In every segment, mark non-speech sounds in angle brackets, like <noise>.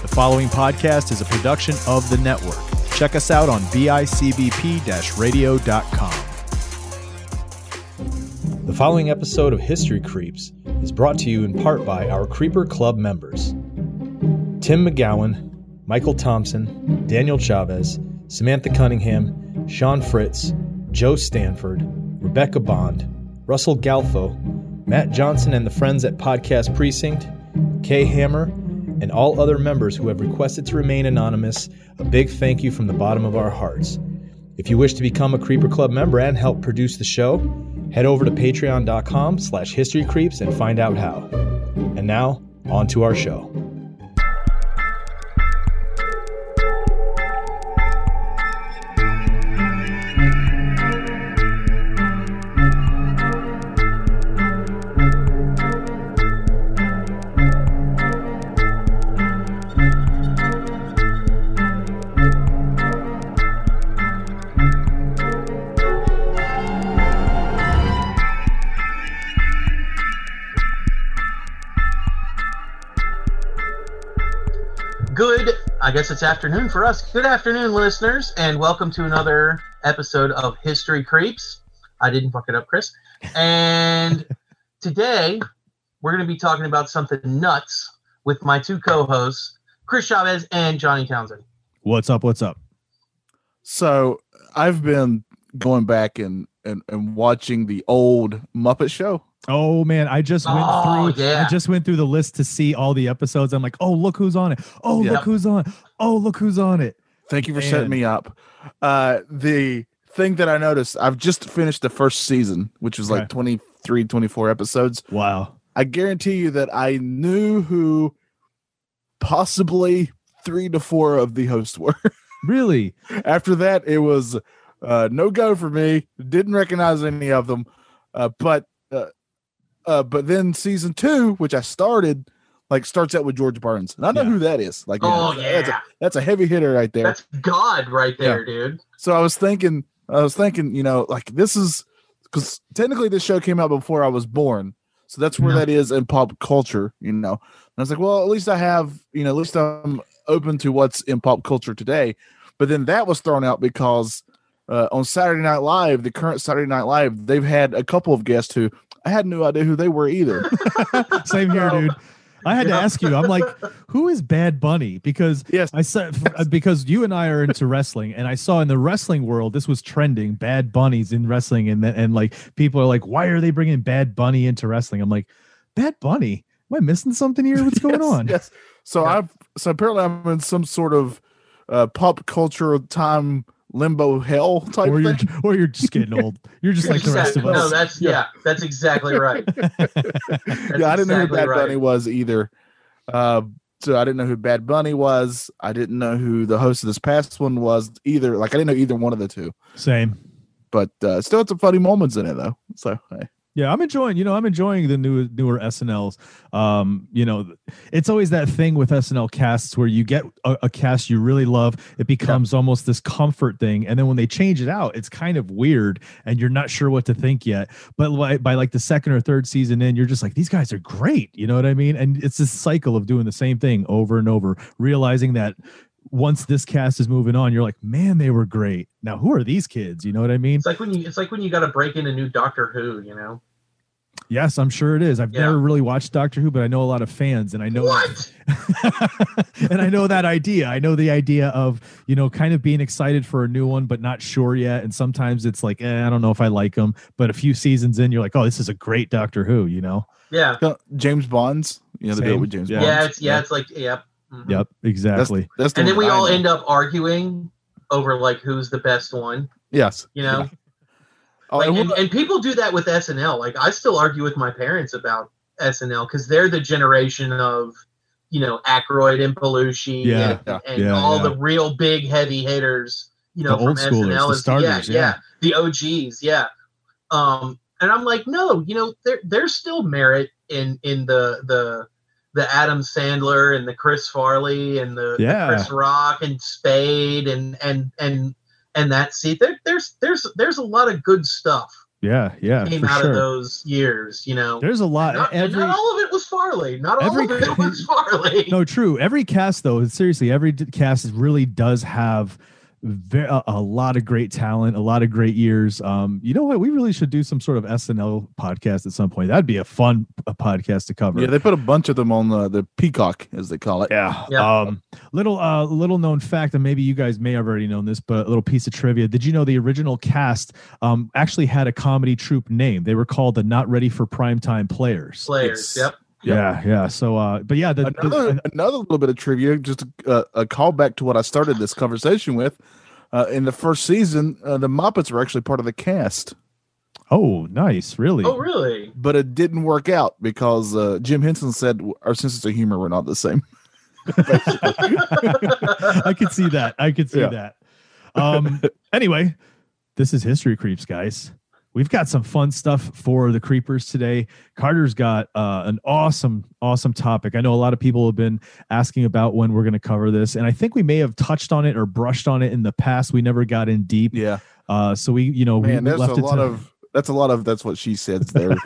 The following podcast is a production of the network. Check us out on bicbp radio.com. The following episode of History Creeps is brought to you in part by our Creeper Club members Tim McGowan, Michael Thompson, Daniel Chavez, Samantha Cunningham, Sean Fritz, Joe Stanford, Rebecca Bond, Russell Galfo, Matt Johnson and the friends at Podcast Precinct, Kay Hammer, and all other members who have requested to remain anonymous, a big thank you from the bottom of our hearts. If you wish to become a Creeper Club member and help produce the show, head over to patreon.com slash historycreeps and find out how. And now, on to our show. Guess it's afternoon for us. Good afternoon, listeners, and welcome to another episode of History Creeps. I didn't fuck it up, Chris. And <laughs> today we're going to be talking about something nuts with my two co hosts, Chris Chavez and Johnny Townsend. What's up? What's up? So I've been going back and, and, and watching the old Muppet Show. Oh man, I just went Oh, through yeah. I just went through the list to see all the episodes. I'm like, "Oh, look who's on it. Oh, Yeah. look who's on. Oh, look who's on it." Thank you for Man. setting me up. Uh, the thing that I noticed, I've just finished the first season, which was Okay. like 23, 24 episodes. Wow. I guarantee you that I knew who possibly three to four of the hosts were. <laughs> Really? After that, it was uh, no go for me. Didn't recognize any of them. Uh, but uh, uh, but then season two, which I started, like starts out with George Burns, and I know Yeah. who that is. Like, Oh, that's, a, yeah. that's a heavy hitter right there. That's God right there, dude. so I was thinking, I was thinking, you know, like this is because technically this show came out before I was born, so that's where Yeah. that is in pop culture, you know. And I was like, well, at least I have, you know, at least I'm open to what's in pop culture today. But then that was thrown out because uh, on Saturday Night Live, the current Saturday Night Live, they've had a couple of guests who I had no idea who they were either. <laughs> Same here, <laughs> dude. I had to ask you. I'm like, "Who is Bad Bunny?" Because yes, I said because you and I are into wrestling, and I saw in the wrestling world this was trending. Bad Bunnies in wrestling, and and like people are like, "Why are they bringing Bad Bunny into wrestling?" I'm like, "Bad Bunny? Am I missing something here? What's <laughs> going Yes, on?" Yes. So Yeah. I've so apparently I'm in some sort of uh, pop culture time limbo hell type Or you're thing. or you're just getting old. You're just like the rest of us. no, us. that's Yeah. yeah. that's exactly right. <laughs> yeah, I didn't know who Bad right. Bunny was either. Uh, so I didn't know who Bad Bunny was. I didn't know who the host of this past one was either. Like I didn't know either one of the two. Same. But uh, still, had some funny moments in it though. So hey. Yeah, I'm enjoying. You know, I'm enjoying the new newer SNLs. Um, you know, it's always that thing with SNL casts where you get a, a cast you really love, it becomes almost this comfort thing, and then when they change it out, it's kind of weird, and you're not sure what to think yet. But by, by like the second or third season in, you're just like, these guys are great. You know what I mean? And it's this cycle of doing the same thing over and over, realizing that once this cast is moving on, you're like, man, they were great. Now, who are these kids? You know what I mean? It's like when you it's like when you got to break in a new Doctor Who, you know. Yes, I'm sure it is. I've Yeah. never really watched Doctor Who, but I know a lot of fans, and I know What? <laughs> and I know that idea. I know the idea of you know kind of being excited for a new one, but not sure yet. And sometimes it's like, eh, I don't know if I like them. But a few seasons in, you're like, oh, this is a great Doctor Who. You know? Yeah. James Bonds. You know the do it Same. with James Yeah. Bonds. Yeah, it's yeah, it's like yep. Mhm. Yep, exactly. that's the And then we I all know. end up arguing over like who's the best one, Yes. you know? Oh, Like, and and, people do that with SNL. Like I still argue with my parents about SNL because they're the generation of, you know, Aykroyd and Belushi Yeah. and, and Yeah, all yeah. the real big heavy hitters, you know, The old from schoolers, SNL. the is- starters, yeah, yeah. the OGs, yeah. Um, and I'm like, no, you know, there there's still merit in in the the the Adam Sandler and the Chris Farley and the, the Yeah. Chris Rock and Spade and and and and that see there there's there's there's a lot of good stuff Yeah, yeah, came out sure. of those years. You know, There's a lot. not, every not all of it was Farley. Not all every- of it <laughs> was Farley. no, true. Every cast though, seriously, every cast really does have ve- a, a lot of great talent, a lot of great years. Um, you know what? We really should do some sort of SNL podcast at some point. That'd be a fun uh podcast to cover. Yeah, they put a bunch of them on the, the Peacock, as they call it. Yeah. Yeah. Um, little uh, little known fact, and maybe you guys may have already known this, but a little piece of trivia. Did you know the original cast um actually had a comedy troupe name? They were called the Not Ready for Primetime Players. Players. Yes. Yep. Yeah, yeah. So, uh, but yeah, the, the- Another another little bit of trivia, just a, a callback to what I started this conversation with. Uh, in the first season, uh, the Muppets were actually part of the cast, oh, nice, really. Oh, really? but it didn't work out because uh, Jim Henson said our senses of humor were not the same. <laughs> I could see that. I could see Yeah. that. Um, anyway, this is History Creeps, guys. We've got some fun stuff for the creepers today. Carter's got uh, an awesome, awesome topic. I know a lot of people have been asking about when we're going to cover this, and I think we may have touched on it or brushed on it in the past. We never got in deep. Yeah, Uh, so we, you know, we, man, we there's a left it lot to, of that's a lot of that's what she said there.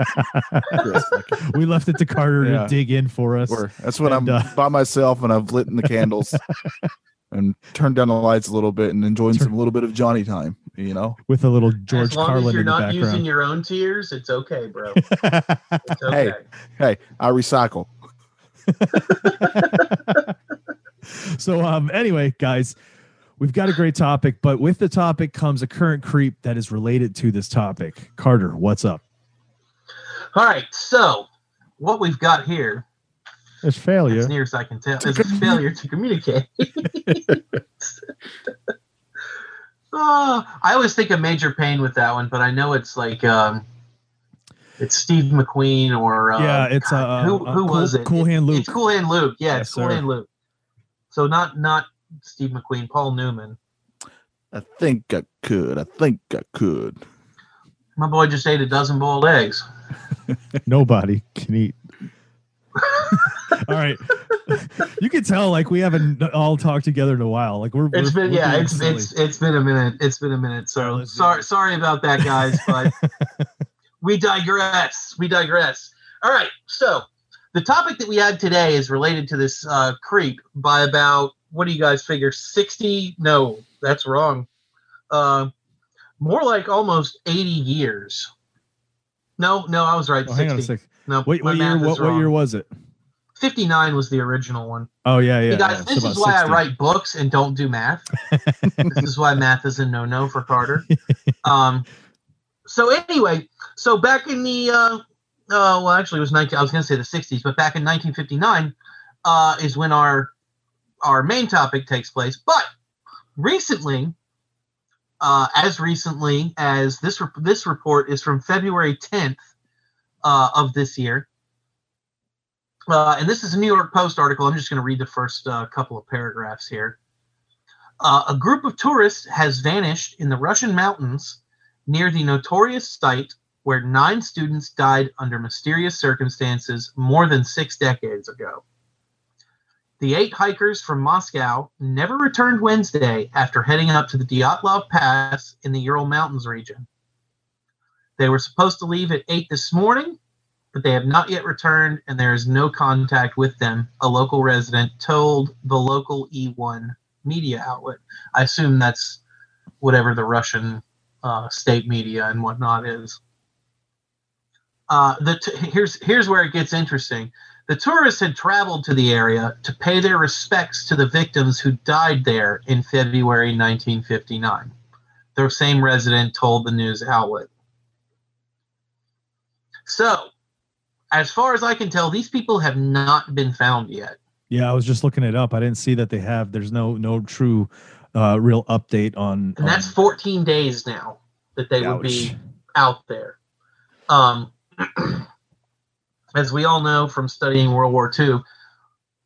<laughs> <laughs> We left it to Carter Yeah. to dig in for us. where- that's when And, I'm uh, by myself and I've lit in the candles <laughs> and turn down the lights a little bit and enjoying Turn- some little bit of Johnny time. You know, with a little George as long Carlin as you're in the not using your own tears, it's okay, bro. <laughs> It's okay. Hey. hey, I recycle. <laughs> so um anyway guys we've got a great topic but with the topic comes a current creep that is related to this topic carter what's up All right. So, what we've got here, it's failure as near as I can tell, it's a failure to communicate. oh, <laughs> I always think of Major Payne with that one, but I know it's like um, it's Steve McQueen or uh, yeah it's uh, God, who, uh, who cool, was it? cool hand luke It's Cool Hand Luke. Yeah, Yes, it's Cool sir. Hand Luke. So not not Steve McQueen, Paul Newman. I think I could. I think I could. My boy just ate a dozen boiled eggs. <laughs> nobody can eat all right you can tell like we haven't all talked together in a while like we're It's we're- been we're yeah, it's silly. it's it's been a minute. It's been a minute. So sorry sorry about that, guys, but <laughs> we digress. We digress. All right. So the topic that we had today is related to this uh, creep by about what do you guys figure? Sixty? No, that's wrong. Uh, more like almost eighty years. No, no, I was right. oh, hang on a 60. No, what, what year what, what year was it 59 was the original one. oh yeah yeah, guys, yeah. this is why 60. I write books and don't do math. <laughs> this is why math is a no-no for Carter. Um, so anyway, so back in the uh, uh, well, actually, it was 19. I was going to say the 60s, but back in 1959 uh, is when our our main topic takes place. But recently, uh, as recently as this rep- this report is from February 10th uh, of this year. Uh, and this is a New York Post article. I'm just going to read the first uh, couple of paragraphs here. Uh, a group of tourists has vanished in the Russian mountains near the notorious site where nine students died under mysterious circumstances more than six decades ago. The eight hikers from Moscow never returned Wednesday after heading up to the Dyatlov Pass in the Ural Mountains region. They were supposed to leave at 8 this morning, but they have not yet returned and there is no contact with them, a local resident told the local E1 media outlet. I assume that's whatever the Russian uh, state media and whatnot is. Uh, the t- here's here's where it gets interesting. The tourists had traveled to the area to pay their respects to the victims who died there in February 1959. The same resident told the news outlet. So, as far as I can tell, these people have not been found yet. Yeah, I was just looking it up. I didn't see that they have. There's no no true, uh, real update on. And that's on- 14 days now that they would be out there. Um, <clears throat> as we all know from studying World War II,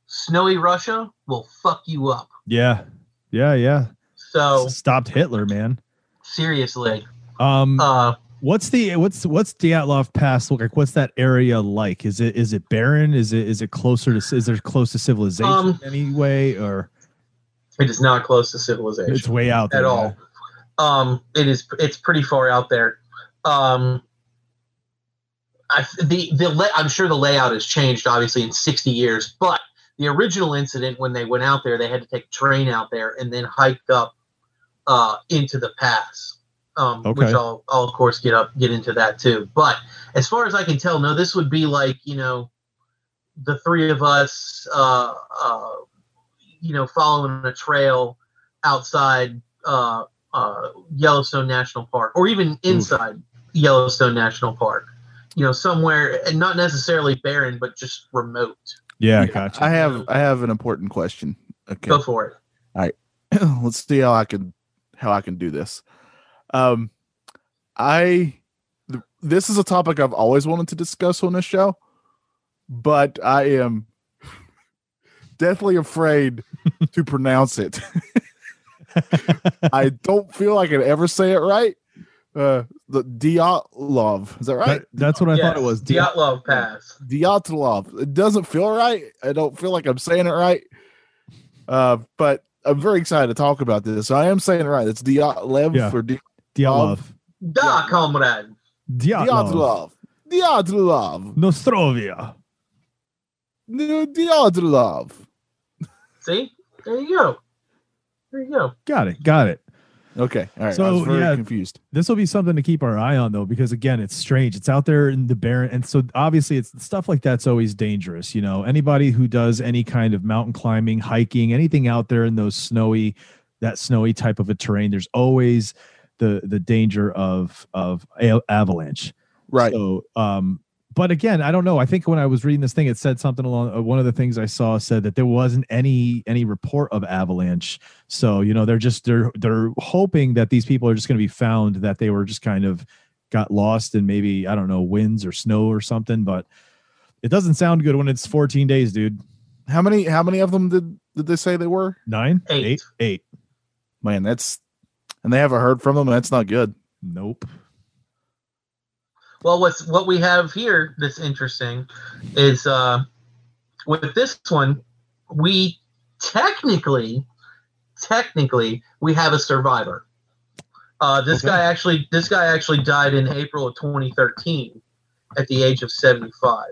snowy Russia will fuck you up. Yeah, yeah, yeah. So Stopped Hitler, man. seriously, Um, uh, what's the what's what's Dyatlov Pass look like? What's that area like? Is it is it barren? Is it is it closer to is there close to civilization Um, anyway, or it is not close to civilization it's way out there? at all. Um, it is. It's pretty far out there. Um, I, the the I'm sure the layout has changed obviously in 60 years, but the original incident when they went out there, they had to take a train out there and then hiked up uh, into the pass, um, Okay. which I'll, I'll of course get up get into that too. But as far as I can tell, no, this would be like you know the three of us, uh, uh, you know, following a trail outside uh, uh, Yellowstone National Park, or even inside Yellowstone National Park. You know, somewhere, and not necessarily barren, but just remote. Yeah, gotcha. I have I have an important question. Okay. Go for it. All right, <clears throat> let's see how I can how I can do this. Um, I th- this is a topic I've always wanted to discuss on this show, but I am <laughs> deathly afraid <laughs> to pronounce it. I don't feel like I can ever say it right. Uh, the Dyatlov, is that right? That- that's what I thought it was. Di- Dyatlov Pass. Dyatlov. It doesn't feel right. I don't feel like I'm saying it right. Uh, but I'm very excited to talk about this. I am saying it right. It's Dyatlev Yeah. or Dy- Dyatlov. Da, comrade. Dyatlov. Dyatlov. Dyatlov. Nostrovia. No, Dyatlov. See, there you go. There you go. Got it. Got it. Okay. All right. I was very yeah. confused. this will be something to keep our eye on though because again it's strange it's out there in the barren and so obviously it's stuff like that's always dangerous you know anybody who does any kind of mountain climbing hiking anything out there in those snowy that snowy type of a terrain there's always the the danger of of a- avalanche. Right. so um but again i don't know. I think when i was reading this thing it said something along uh, one of the things i saw said that there wasn't any any report of avalanche. So you know they're just they're they're hoping that these people are just going to be found that they were just kind of got lost in maybe i don't know winds or snow or something but it doesn't sound good when it's 14 days dude. How many how many of them did did they say they were? nine? Eight. eight. Eight. Man, that's and they haven't heard from them. That's not good. nope Well, what's what we have here that's interesting is uh, with this one, we technically, technically, we have a survivor. Uh, this Okay. guy actually, this guy actually died in April of 2013 at the age of 75.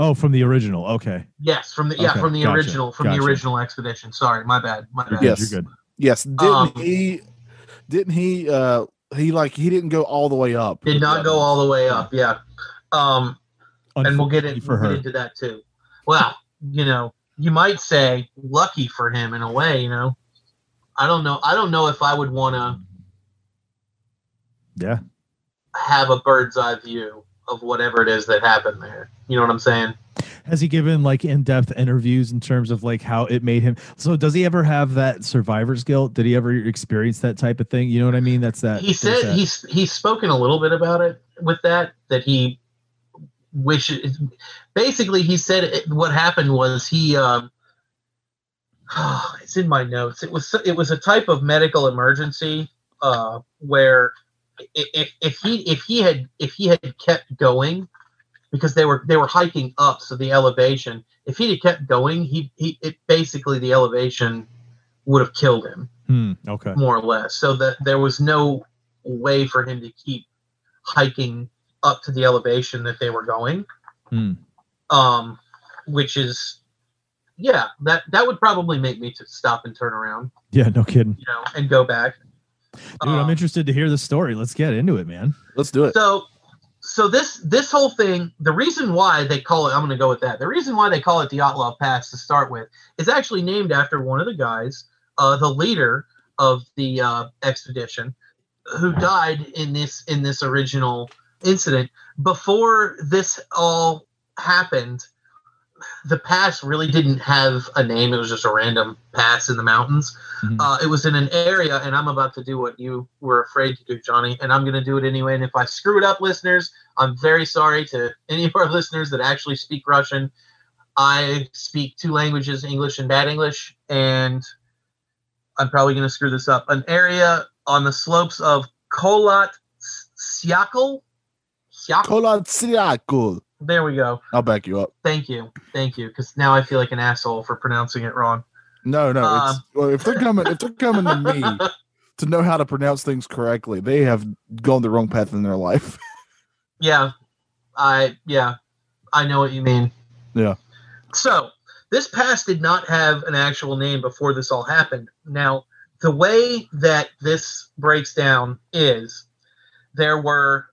oh from the original okay Yes, from the yeah Okay, from the gotcha, original from gotcha. the original expedition. Sorry, my bad, my bad. Yes. you're good Yes. Didn't Um, he didn't he uh he like he didn't go all the way up. Did not go all the way up. Yeah. Um, and we'll get, for we'll get into that too. Well, you know, you might say lucky for him in a way. You know, I don't know. I don't know if I would want to yeah have a bird's eye view of whatever it is that happened there. You know what I'm saying? Has he given like in-depth interviews in terms of like how it made him? So does he ever have that survivor's guilt? Did he ever experience that type of thing? You know what I mean? That's that. he said that. he's he's spoken a little bit about it with that that he wishes. Basically, he said it, what happened was he. Um, <sighs> it's in my notes. It was it was a type of medical emergency uh, where if if he if he had if he had kept going because they were they were hiking up so the elevation if he had kept going he he it basically the elevation would have killed him Hmm, okay. more or less. So that there was no way for him to keep hiking up to the elevation that they were going. Hmm. Um, which is, yeah, that that would probably make me to stop and turn around, Yeah, no kidding. you know, and go back. Dude, I'm Um, interested to hear the story. Let's get into it, man. Let's do it. So, so this this whole thing, the reason why they call it, I'm going to go with that. The reason why they call it the Dyatlov Pass to start with is actually named after one of the guys, uh, the leader of the uh, expedition, who died in this in this original incident. Before this all happened, the pass really didn't have a name. It was just a random pass in the mountains. Mhm. Uh, it was in an area, and I'm about to do what you were afraid to do, Johnny, and I'm going to do it anyway. And if I screw it up, listeners, I'm very sorry to any of our listeners that actually speak Russian. I speak two languages, English and bad English, and I'm probably going to screw this up. An area on the slopes of Kolat Syakal. Syakal. Kolatsiakul. There we go. I'll back you up. Thank you. Thank you. Because now I feel like an asshole for pronouncing it wrong. No, no. It's, um, well, if they're coming, if they're coming to me <laughs> to know how to pronounce things correctly, they have gone the wrong path in their life. <laughs> Yeah, I yeah, I know what you mean. Yeah. So this pass did not have an actual name before this all happened. Now, the way that this breaks down is there were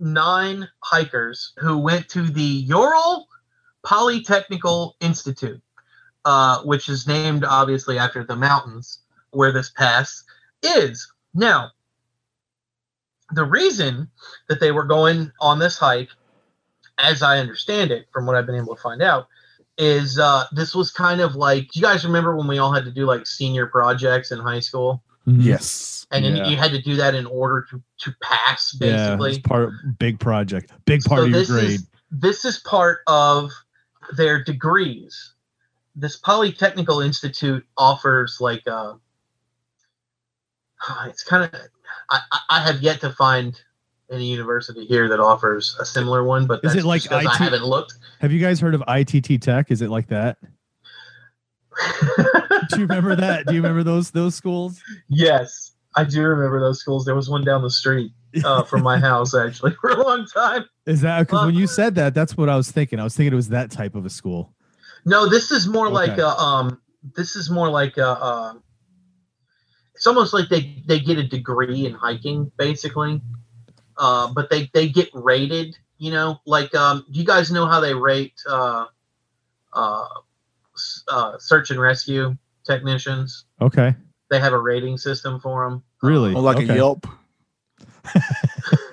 nine hikers who went to the Ural Polytechnical Institute, uh, which is named obviously after the mountains where this pass is. Now, the reason that they were going on this hike, as I understand it, from what I've been able to find out, is uh, this was kind of like do you guys remember when we all had to do like senior projects in high school? Mhm. Yes. And then Yeah. you had to do that in order to, to pass, Yeah, basically. it's part big project, big part So of your grade. Is, this is part of their degrees. This Polytechnical Institute offers like uh <sighs> it's kind of I, I- I have yet to find any university here that offers a similar one, but Is it like just 'cause I IT? haven't looked. Have you guys heard of ITT Tech? Is it like that? <laughs> Do you remember that? Do you remember those those schools? yes, I do remember those schools. There was one down the street uh, from my house actually <laughs> for a long time. Is that because Uh, when you said that, that's what I was thinking. I was thinking it was that type of a school. No, this is more like a um. This is more like a. Uh, it's almost like they they get a degree in hiking, basically. Uh, but they they get rated. You know, like um. Do you guys know how they rate uh, uh, uh search and rescue technicians? Okay, They have a rating system for them. really? Oh, like okay. a Yelp. <laughs>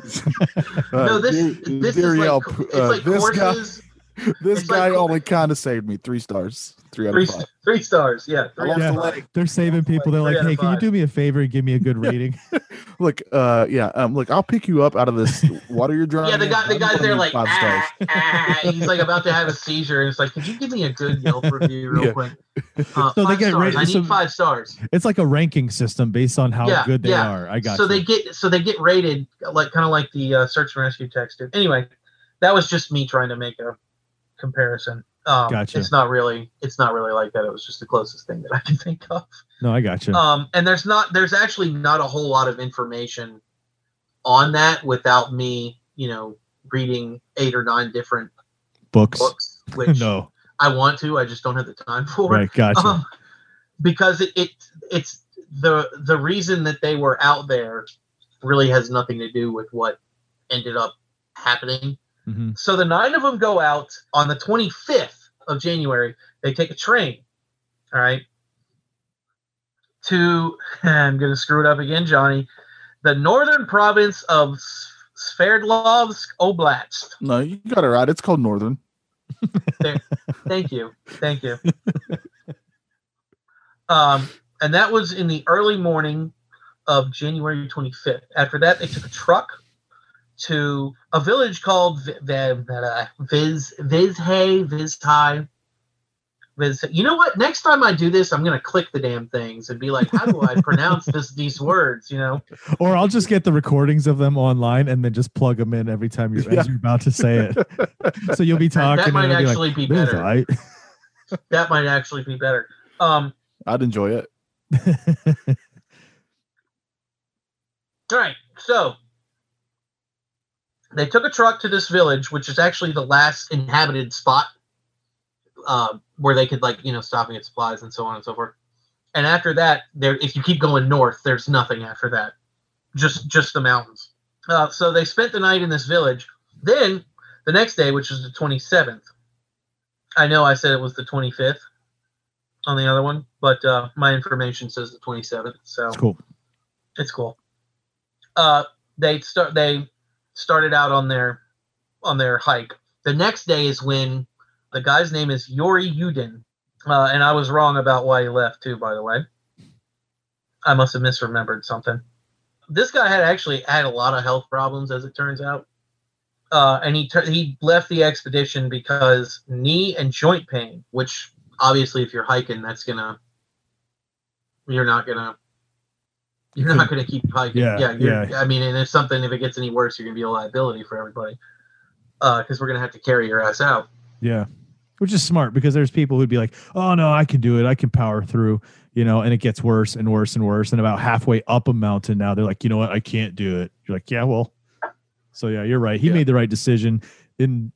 <laughs> no, this this is like Yelp, it's uh, like this guy, courses. <laughs> this it's guy like- only kind of saved me three stars, three out Three, of five. three stars, yeah. Three lost out of the They're saving people. They're Three like, hey, can you do me a favor and give me a good <laughs> rating? <laughs> Look, uh, yeah, um, look, I'll pick you up out of this water you're drowning. Yeah, the guy, the guy's gonna there like, five stars. ah, ah, he's like about to have a seizure, and it's like, could you give me a good Yelp review real Yeah. quick? Uh, So they get stars. rated- I need so- five stars. it's like a ranking system based on how Yeah, good they yeah. are. I got so you. they get, so they get rated like kind of like the uh, search and rescue text did. Anyway, that was just me trying to make a comparison. Um, Gotcha. It's not really, it's not really like that. It was just the closest thing that I can <laughs> think of. no, I got you. Um, and there's not, there's actually not a whole lot of information on that without me, you know, reading eight or nine different Books. books, <laughs> which no, I want to. I just don't have the time for right? it. Gotcha. Um, because it, it it's the the reason that they were out there really has nothing to do with what ended up happening. Hmm So the nine of them go out on the 25th of January. They take a train. All right. To <laughs> I'm gonna screw it up again, Johnny. The northern province of Sverdlovsk Oblast. No, you got it right. It's called Northern. Thank you. Thank you. um, and that was in the early morning of January 25th. After that, they took a truck to a village called Vi- Vi- uh, Viz Vizhay Vizhai. Viz. You know what? Next time I do this, I'm gonna click the damn things and be like, "How do I pronounce <laughs> this? These words?" You know? Or I'll just get the recordings of them online and then just plug them in every time you're Yeah. as you're about to say it. <laughs> so you'll be talking. that might and actually be like, "This better. I-" <laughs> That might actually be better. Um, I'd enjoy it. All right, so they took a truck to this village, which is actually the last inhabited spot uh, where they could, like, you know, stop and get supplies and so on and so forth. And after that, there, if you keep going north, there's nothing after that, just just the mountains. Uh, so they spent the night in this village. Then the next day, which is the 27th, I know I said it was the 25th on the other one, but uh, my information says the 27th. So That's cool. it's cool. Uh, they start. They started out on their on their hike. The next day is when the guy's name is Yuri Yudin, uh, and I was wrong about why he left too. By the way, I must have misremembered something. This guy had actually had a lot of health problems, as it turns out, uh, and he tur he left the expedition because knee and joint pain. Which obviously, if you're hiking, that's gonna you're not gonna you're not gonna keep hiking. Yeah, yeah, you're, yeah. I mean, and if something if it gets any worse, you're gonna be a liability for everybody. Because we're gonna have to carry your ass out. Yeah. Which is smart because there's people who'd be like, oh, no, I can do it. I can power through, you know, and it gets worse and worse and worse. And about halfway up a mountain now, they're like, you know what? I can't do it. You're like, yeah, well, So yeah, you're right. He Yeah. made the right decision in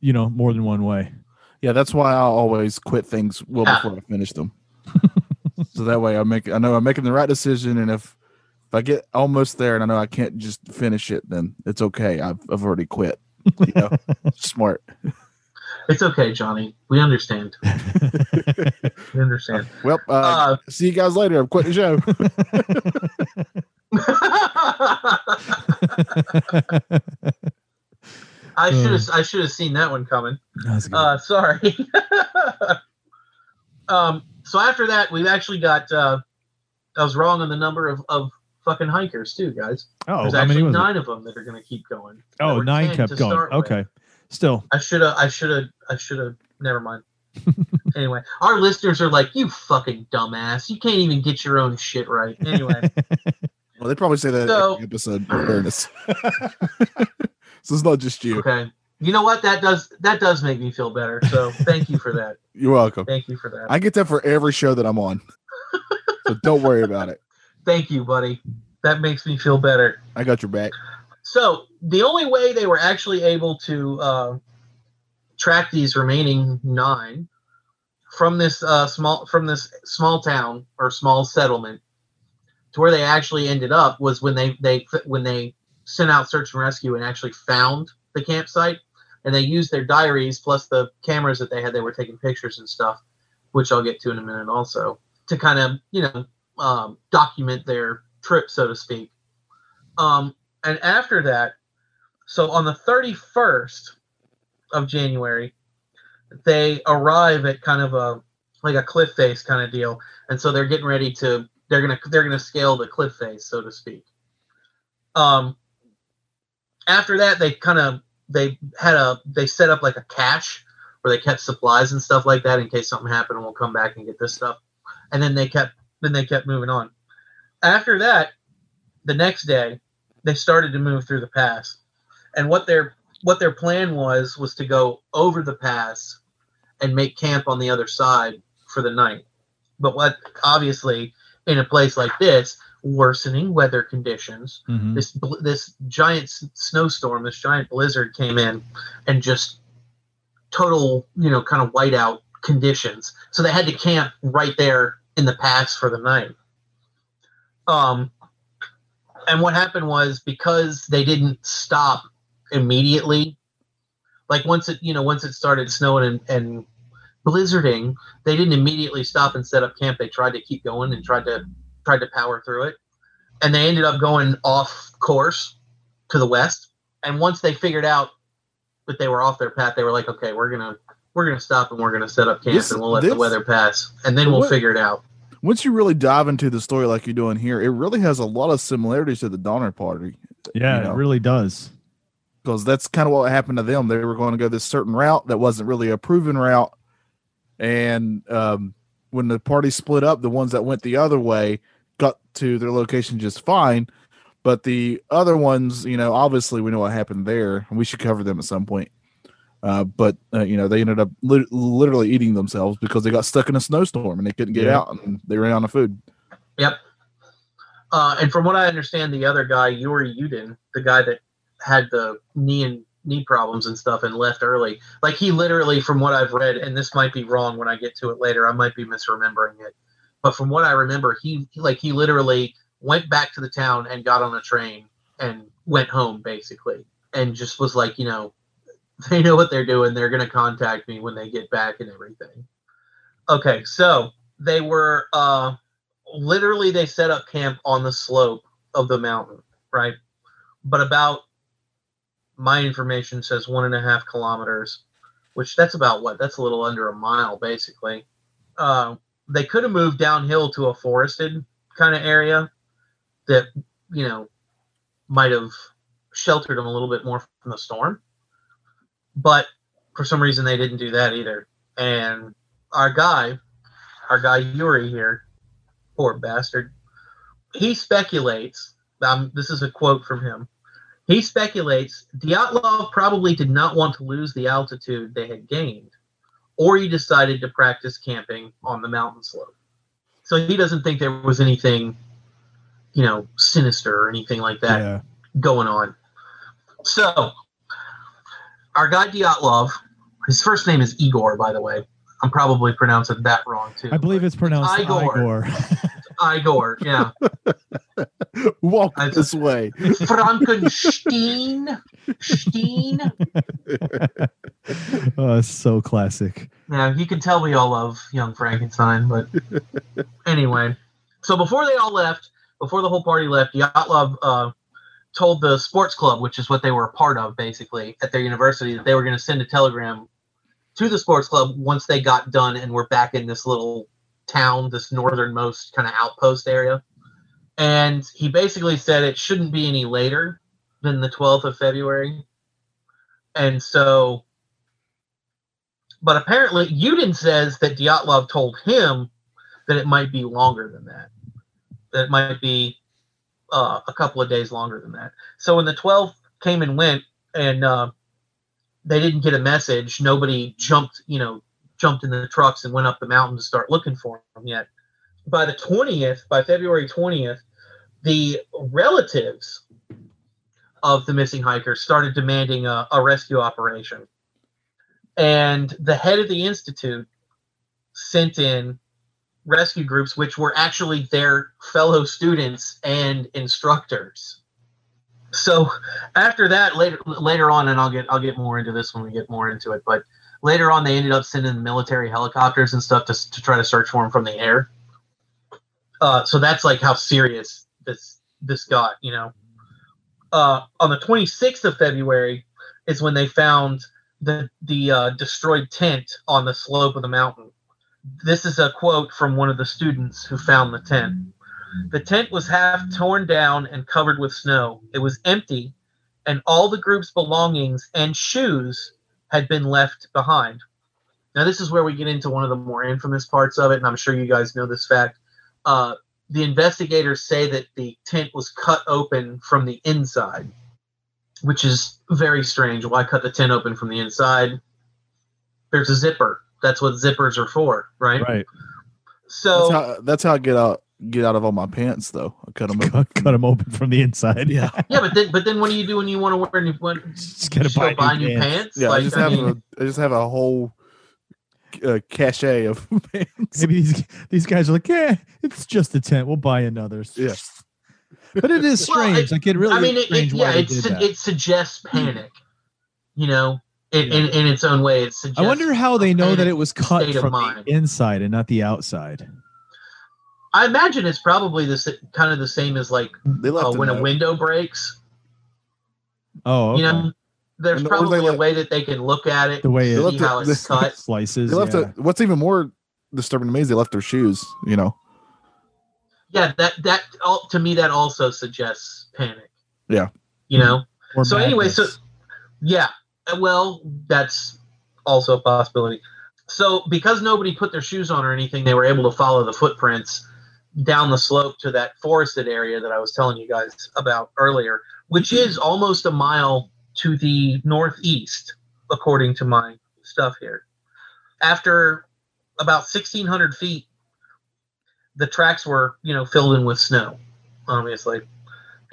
you know more than one way. Yeah, that's why I always quit things well Ah. before I finish them. So that way I make I know I'm making the right decision, and if if I get almost there and I know I can't just finish it, then it's okay. I've I've already quit. You know, <laughs> Smart. It's okay, Johnny. We understand. <laughs> we understand. Well, uh, Uh, see you guys later. I'm quitting the show. <laughs> I should have I should have seen that one coming. That's. Uh, sorry. um, so after that, we've actually got. Uh, I was wrong on the number of, of fucking hikers too, guys. oh, There's how many actually was it? nine of them that are going to keep going. There Oh, were nine 10 kept going. start with. Okay. Still, I should have. I should have. I should have. Never mind. <laughs> anyway, our listeners are like, "You fucking dumbass! You can't even get your own shit right." Anyway, <laughs> Well, they probably say that So- every episode. In fairness, <laughs> so it's not just you. okay. You know what? That does that does make me feel better. So <laughs> thank you for that. You're welcome. Thank you for that. I get that for every show that I'm on, <laughs> so don't worry about it. Thank you, buddy. That makes me feel better. I got your back. So the only way they were actually able to uh, track these remaining nine from this uh, small from this small town or small settlement to where they actually ended up was when they they when they sent out search and rescue and actually found the campsite and they used their diaries plus the cameras that they had they were taking pictures and stuff which i'll get to in a minute also to kind of you know um, document their trip so to speak um, and after that, so on the 31st of January, they arrive at kind of a like a cliff face kind of deal, and so they're getting ready to they're gonna they're gonna scale the cliff face, so to speak. Um, after that, they kind of they had a they set up like a cache where they kept supplies and stuff like that in case something happened, and we'll come back and get this stuff. And then they kept then they kept moving on. After that, the next day they started to move through the pass and what their what their plan was was to go over the pass and make camp on the other side for the night but what obviously in a place like this worsening weather conditions. Mhm. this this giant s- snowstorm this giant blizzard came in and just total you know kind of whiteout conditions. So they had to camp right there in the pass for the night. Um and what happened was because they didn't stop immediately like once it you know once it started snowing and, and blizzarding they didn't immediately stop and set up camp. They tried to keep going and tried to tried to power through it and they ended up going off course to the west and once they figured out that they were off their path they were like okay we're gonna we're gonna stop and we're gonna set up camp This- and we'll let the weather pass and then we'll What- figure it out Once you really dive into the story like you're doing here, it really has a lot of similarities to the Donner Party Yeah, you know. it really does. because that's kind of what happened to them. They were going to go this certain route that wasn't really a proven route, and um, when the party split up, the ones that went the other way got to their location just fine. But the other ones, you know, obviously we know what happened there, and we should cover them at some point. Uh, but uh, you know, they ended up li- literally eating themselves because they got stuck in a snowstorm and they couldn't get Yeah. out, and they ran out of food. Yep. Uh, and from what I understand, the other guy, Yuri Yudin, the guy that had the knee and knee problems and stuff and left early, like he literally, from what I've read, and this might be wrong when I get to it later, I might be misremembering it, but from what I remember, he like he literally went back to the town and got on a train and went home basically, and just was like, you know, <laughs> they know what they're doing. They're gonna contact me when they get back and everything. Okay, so they were. uh literally they set up camp on the slope of the mountain, right? But about my information says one and a half kilometers, which that's about what? That's a little under a mile, basically. Uh, they could have moved downhill to a forested kind of area that, you know, might have sheltered them a little bit more from the storm. But for some reason, they didn't do that either. And our guy, our guy Yuri here, poor bastard. He speculates. Um, this is a quote from him. He speculates Dyatlov probably did not want to lose the altitude they had gained, or he decided to practice camping on the mountain slope. So he doesn't think there was anything, you know, sinister or anything like that Yeah. going on. So, our guy Dyatlov, his first name is Igor, by the way. I'm probably pronouncing that wrong too. I believe it's pronounced Igor. Igor. <laughs> Igor, yeah. <laughs> Walk I- this way. Frankenstein. Steen. <laughs> oh, so classic. Yeah, you can tell we all love Young Frankenstein, but <laughs> anyway. So before they all left, before the whole party left, Dyatlov uh, told the sports club, which is what they were a part of basically at their university, that they were going to send a telegram to the sports club once they got done and were back in this little town, this northernmost kind of outpost area. And he basically said it shouldn't be any later than the 12th of February. And so but apparently, Yudin says that Dyatlov told him that it might be longer than that. That it might be uh, a couple of days longer than that. So when the 12th came and went, and uh, they didn't get a message, nobody jumped, you know, jumped in the trucks and went up the mountain to start looking for him yet. By the 20th, by February 20th, the relatives of the missing hikers started demanding a, a rescue operation and the head of the institute sent in rescue groups which were actually their fellow students and instructors so after that later later on and I'll get I'll get more into this when we get more into it but later on they ended up sending military helicopters and stuff to, to try to search for him from the air uh, so that's like how serious this this got you know uh, on the 26th of February is when they found the the uh, destroyed tent on the slope of the mountain. This is a quote from one of the students who found the tent. The tent was half torn down and covered with snow. It was empty, and all the group's belongings and shoes had been left behind. Now, this is where we get into one of the more infamous parts of it, and I'm sure you guys know this fact. Uh, the investigators say that the tent was cut open from the inside which is very strange. Why cut the tent open from the inside? There's a zipper. That's what zippers are for, right? Right. So That's how that's how I get out get out of all my pants though. I cut them open. <laughs> Cut, cut them open from the inside. Yeah. <laughs> yeah, but then but then what do you do when you want to wear new when Just gotta just go buy, buy new new pants. pants? Yeah, I just I have mean, a I just have a whole uh, cachet of <laughs> pants. Maybe these these guys are like, yeah, it's just a tent. We'll buy another. Yeah. But it is Well, strange. it- like it really I mean, it, it, yeah, it, su- it suggests panic. You know, in, in, in its own way, it suggests. I wonder how they know that it was cut from the inside and not the outside. I imagine it's probably the kind of the same as like They left uh, a when a window breaks. Oh, okay. You know, there's And- or they probably a let- way that they can look at it, the way it see how it- <laughs> it's cut. slices. They left yeah. a, what's even more disturbing to me is they left their shoes, you know. yeah that that all to me that also suggests panic Yeah. you know Or so anyway so yeah uh, well that's also a possibility so because nobody put their shoes on or anything they were able to follow the footprints down the slope to that forested area that i was telling you guys about earlier which is almost a mile to the northeast according to my stuff here. After about 1600 feet the tracks were you know filled in with snow obviously.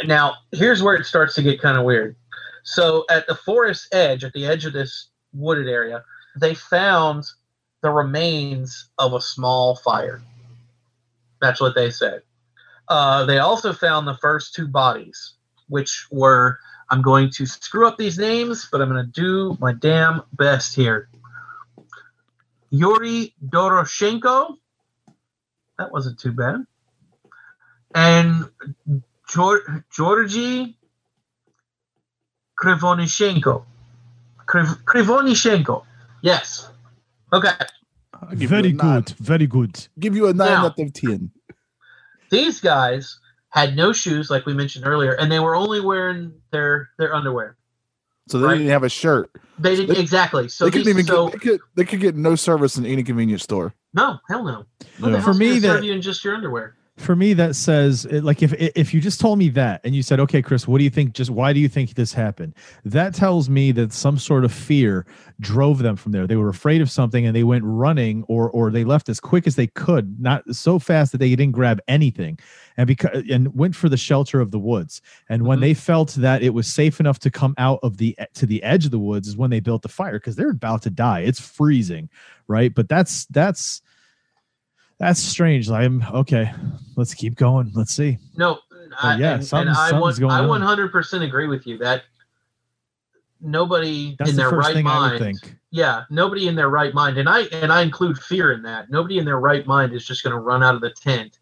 Now here's where it starts to get kind of weird. So at the forest edge at the edge of this wooded area they found the remains of a small fire that's what they said uh, they also found the first two bodies which were i'm going to screw up these names but i'm going to do my damn best here yuri doroshenko that wasn't too bad. And Geor- Georgy Krivonishenko. Kriv- Krivonishenko. Yes. Okay. I'll give very you a nine. good, very good. Give you a nine Now- out of ten. These guys had no shoes, like we mentioned earlier, and they were only wearing their their underwear. So they Right. didn't have a shirt. They didn't They- exactly. So they couldn't even so get they could they could get no service in any convenience store. no, hell no. What the Yeah. For me, gonna that- serve you in just your underwear. For me that says like if if you just told me that and you said okay chris what do you think? Just why do you think this happened? That tells me that some sort of fear drove them from there. They were afraid of something and they went running or or they left as quick as they could not so fast that they didn't grab anything and because and went for the shelter of the woods. And when Mhm. they felt that it was safe enough to come out of the to the edge of the woods is when they built the fire because they're about to die. It's freezing right? But that's that's that's strange. I'm okay let's keep going. Let's see. No, I, yeah, and, something- and I, something's one- going I 100% agree with you that nobody that's in the their first right thing i would mind, think. Yeah, nobody in their right mind, and I and I include fear in that. Nobody in their right mind is just going to run out of the tent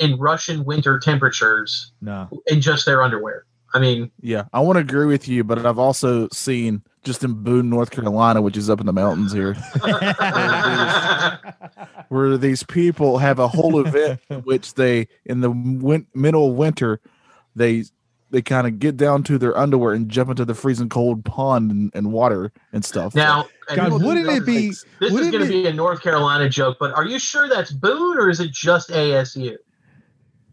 in Russian winter temperatures no. in just their underwear. I mean, Yeah, I want to agree with you, but I've also seen just in Boone, North Carolina, which is up in the mountains here, <laughs> <laughs> where these people have a whole event <laughs> in which they, in the win- middle of winter, they they kind of get down to their underwear and jump into the freezing cold pond and, and water and stuff. Now, and God, people wouldn't it be- things. This is going to be a North Carolina joke, but are you sure that's Boone or is it just ASU?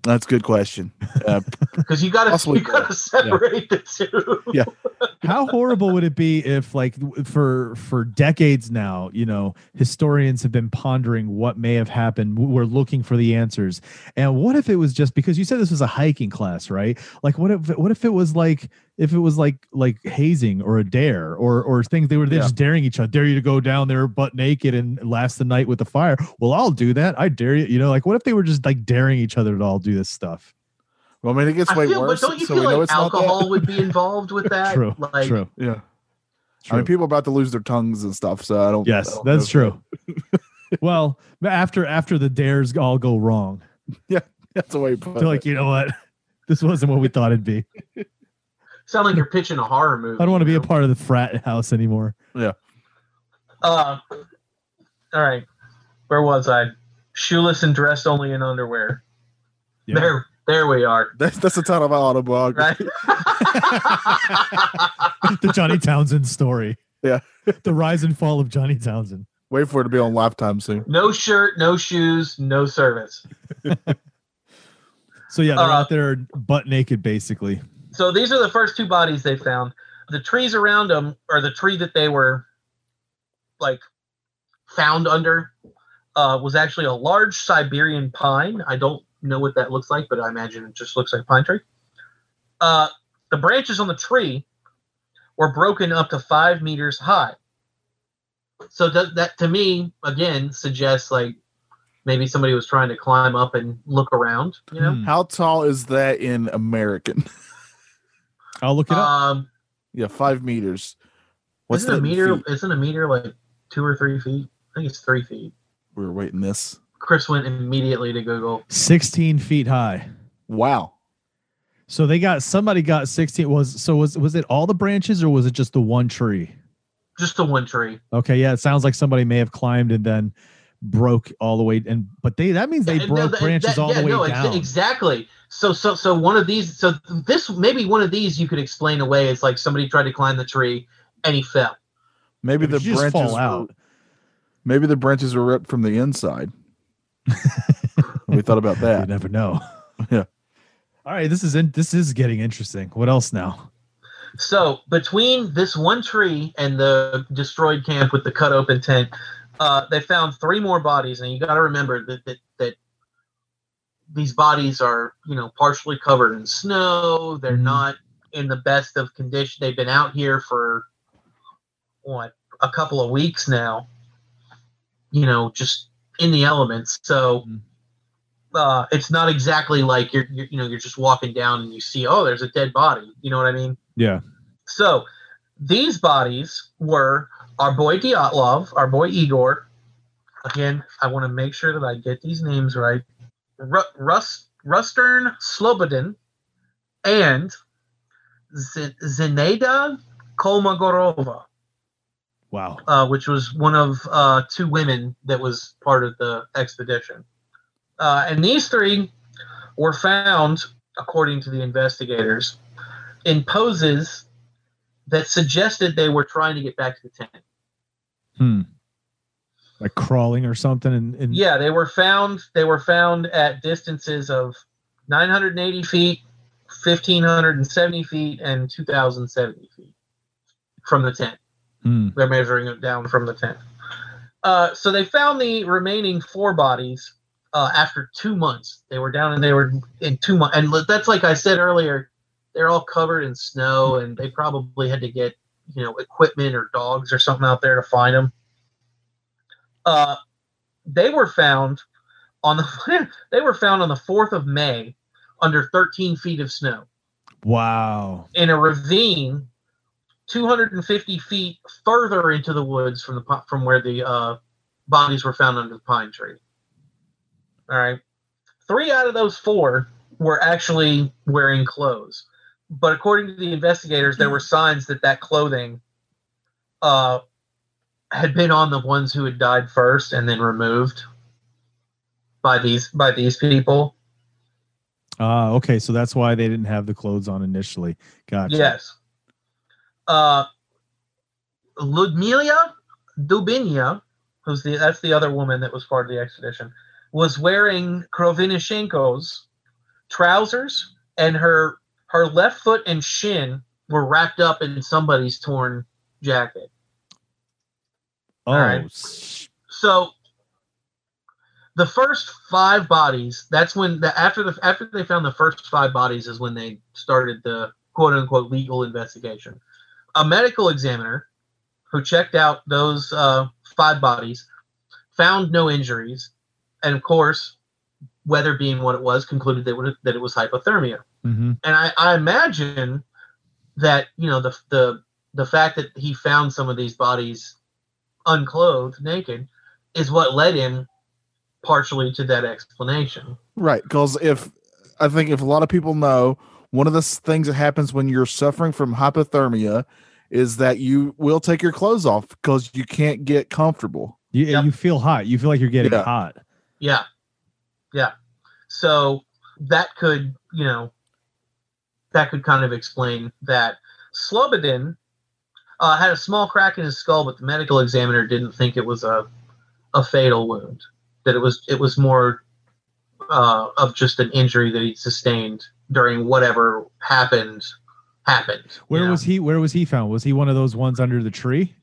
That's a good question. Uh, <laughs> Because you got to you got to separate the two. Yeah. <laughs> how horrible would it be if like for for decades now you know historians have been pondering what may have happened we're looking for the answers and what if it was just because you said this was a hiking class right like what if what if it was like if it was like like hazing or a dare or or things they were Yeah. just daring each other dare you to go down there butt naked and last the night with the fire well i'll do that i dare you you know like what if they were just like daring each other to all do this stuff well, I mean, it gets I way feel, but worse. don't you so feel we know like it's not alcohol would be <laughs> involved with that? true Like, true Yeah. I mean, people are about to lose their tongues and stuff, so I don't. Yes, I don't know that's if- true. <laughs> well, after after the dares all go wrong, yeah That's the way you put they're like, you know what? <laughs> This wasn't what we thought it'd be. Sound like you're pitching a horror movie. I don't want to be you a part of the frat house anymore. Yeah. Uh, all right. Where was I? Shoeless and dressed only in underwear. Yeah. There, there we are. <laughs> That's that's the title of my autobiography. Right. <laughs> <laughs> the Johnny Townsend story. Yeah. the rise and fall of Johnny Townsend. Wait for it to be on Lifetime soon. no shirt, no shoes, no service. So yeah, they're Uh, out there butt naked, basically. So these are the first two bodies they found. The trees around them, or the tree that they were like found under, uh, was actually a large Siberian pine. I don't know what that looks like, but I imagine it just looks like a pine tree. Uh, the branches on the tree were broken up to five meters high. So does that to me again suggests like maybe somebody was trying to climb up and look around. You know, Hmm. How tall is that in American? <laughs> I'll look it up. um, yeah, five meters. isn't that a meter? feet? Isn't a meter like two or three feet? I think it's three feet. We were waiting this. Chris went immediately to Google. 16 feet high. Wow. So they got somebody got 16 was so was was it all the branches or was it just the one tree? Just the one tree. Okay, yeah, it sounds like somebody may have climbed and then broke all the way and but they that means they And broke that- branches that- all yeah, the way no, ex- down. exactly. So so so one of these. So this maybe one of these you could explain away as like somebody tried to climb the tree and he fell. Maybe the If you just branches fall were, out. maybe the branches were ripped from the inside. <laughs> we thought about that. You never know. <laughs> Yeah. All right, this is in, this is getting interesting. What else now? So between this one tree and the destroyed camp with the cut open tent, uh, they found three more bodies, and you got to remember that, that that these bodies are you know partially covered in snow. They're Mhm. not in the best of condition. They've been out here for what a couple of weeks now. You know, just in the elements. So. Mhm. Uh, it's not exactly like you're, you're, you know, you're just walking down and you see, oh, there's a dead body. You know what I mean? Yeah. So these bodies were our boy Dyatlov, our boy Igor. Again, I want to make sure that I get these names right. Ru- Rus- Rustem Slobodin and Z- Zineda Kolmogorova, Wow. uh, which was one of uh, two women that was part of the expedition. Uh, and these three were found, according to the investigators, in poses that suggested they were trying to get back to the tent. Hmm. Like crawling or something. And, and Yeah, they were found. They were found at distances of 980 feet, 1570 feet, and 2070 feet from the tent. Hmm. They're measuring it down from the tent. Uh, so they found the remaining four bodies uh, after two months. They were down and they were in two months. And that's like I said earlier, they're all covered in snow and they probably had to get, you know, equipment or dogs or something out there to find them. Uh, they were found on the <laughs> they were found on the 4th of May under 13 feet of snow wow. in a ravine 250 feet further into the woods from the from where the uh, bodies were found under the pine tree. All right, three out of those four were actually wearing clothes, but according to the investigators, there were signs that that clothing uh, had been on the ones who had died first and then removed by these by these people. Ah, okay. So that's why they didn't have the clothes on initially. Gotcha. Yes. Uh, Ludmila Dubinia, who's the that's the other woman that was part of the expedition, was wearing Krovinishenko's trousers, and her her left foot and shin were wrapped up in somebody's torn jacket. Oh, All right. So the first five bodies, that's when the after the after they found the first five bodies is when they started the quote unquote legal investigation. A medical examiner who checked out those uh, five bodies found no injuries, and of course, weather being what it was, concluded that, would- that it was hypothermia mhm. and I, I imagine that you know the the the fact that he found some of these bodies unclothed, naked, is what led him partially to that explanation. Right, because if I think if a lot of people know, one of the things that happens when you're suffering from hypothermia is that you will take your clothes off because you can't get comfortable. You, Yep. you feel hot. You feel like you're getting Yeah. hot. Yeah, yeah. So that could you know that could kind of explain that. Slobodin uh, had a small crack in his skull, but the medical examiner didn't think it was a a fatal wound. That it was it was more uh, of just an injury that he sustained during whatever happened happened. you Where know? was he? Where was he found? Was he one of those ones under the tree?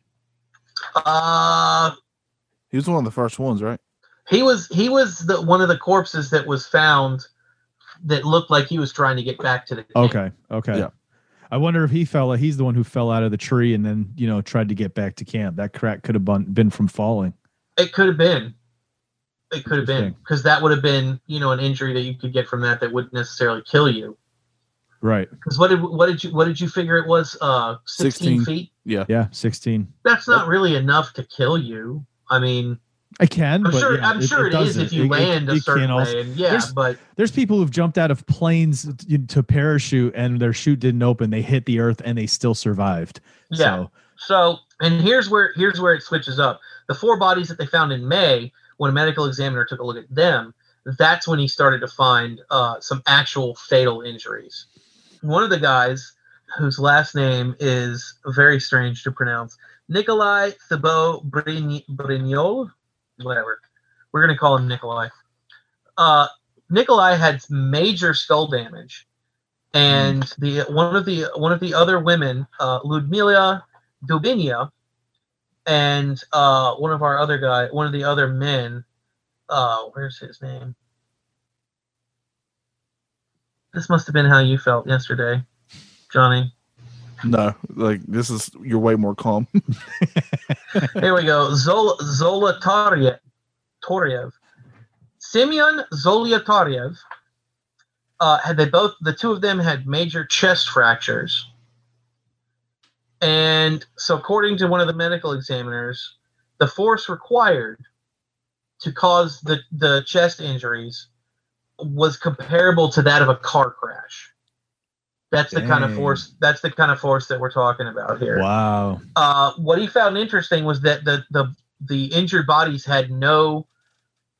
Uh, He was one of the first ones, right? he was he was the one of the corpses that was found that looked like he was trying to get back to the camp. Okay. Okay. Yeah. I wonder if he fell. He's the one who fell out of the tree and then you know tried to get back to camp. That crack could have been, been from falling. It could have been. It could have been because that would have been, you know, an injury that you could get from that that wouldn't necessarily kill you. Right. Because what did what did you what did you figure it was? Uh, sixteen 16. feet. Yeah. Yeah. Sixteen. That's not really enough to kill you. I mean, I can. I'm but sure yeah, I'm sure it is doesn't. if you It- it- a it certain can also- way. Yeah, there's- but There's people who've jumped out of planes to, to parachute and their chute didn't open. They hit the earth and they still survived. yeah. So, So, and here's where here's where it switches up. The four bodies that they found in May, when a medical examiner took a look at them, that's when he started to find uh, some actual fatal injuries. One of the guys, whose last name is very strange to pronounce, Nikolai Thibeaux-Brignolle, whatever. We're gonna call him Nikolai. Uh, Nikolai had major skull damage, and the one of the one of the other women, uh, Ludmila Dubinia, and uh, one of our other guy, one of the other men, uh, where's his name? This must have been how you felt yesterday, Johnny. No, like this is you're way more calm. <laughs> Here we go. Zola Taryev. Toriev. Simeon Zoliataryev. Uh, had they both the two of them had major chest fractures. And so according to one of the medical examiners, the force required to cause the, the chest injuries was comparable to that of a car crash. That's the kind of force that's the kind of force that we're talking about here wow. uh, what he found interesting was that the, the the injured bodies had no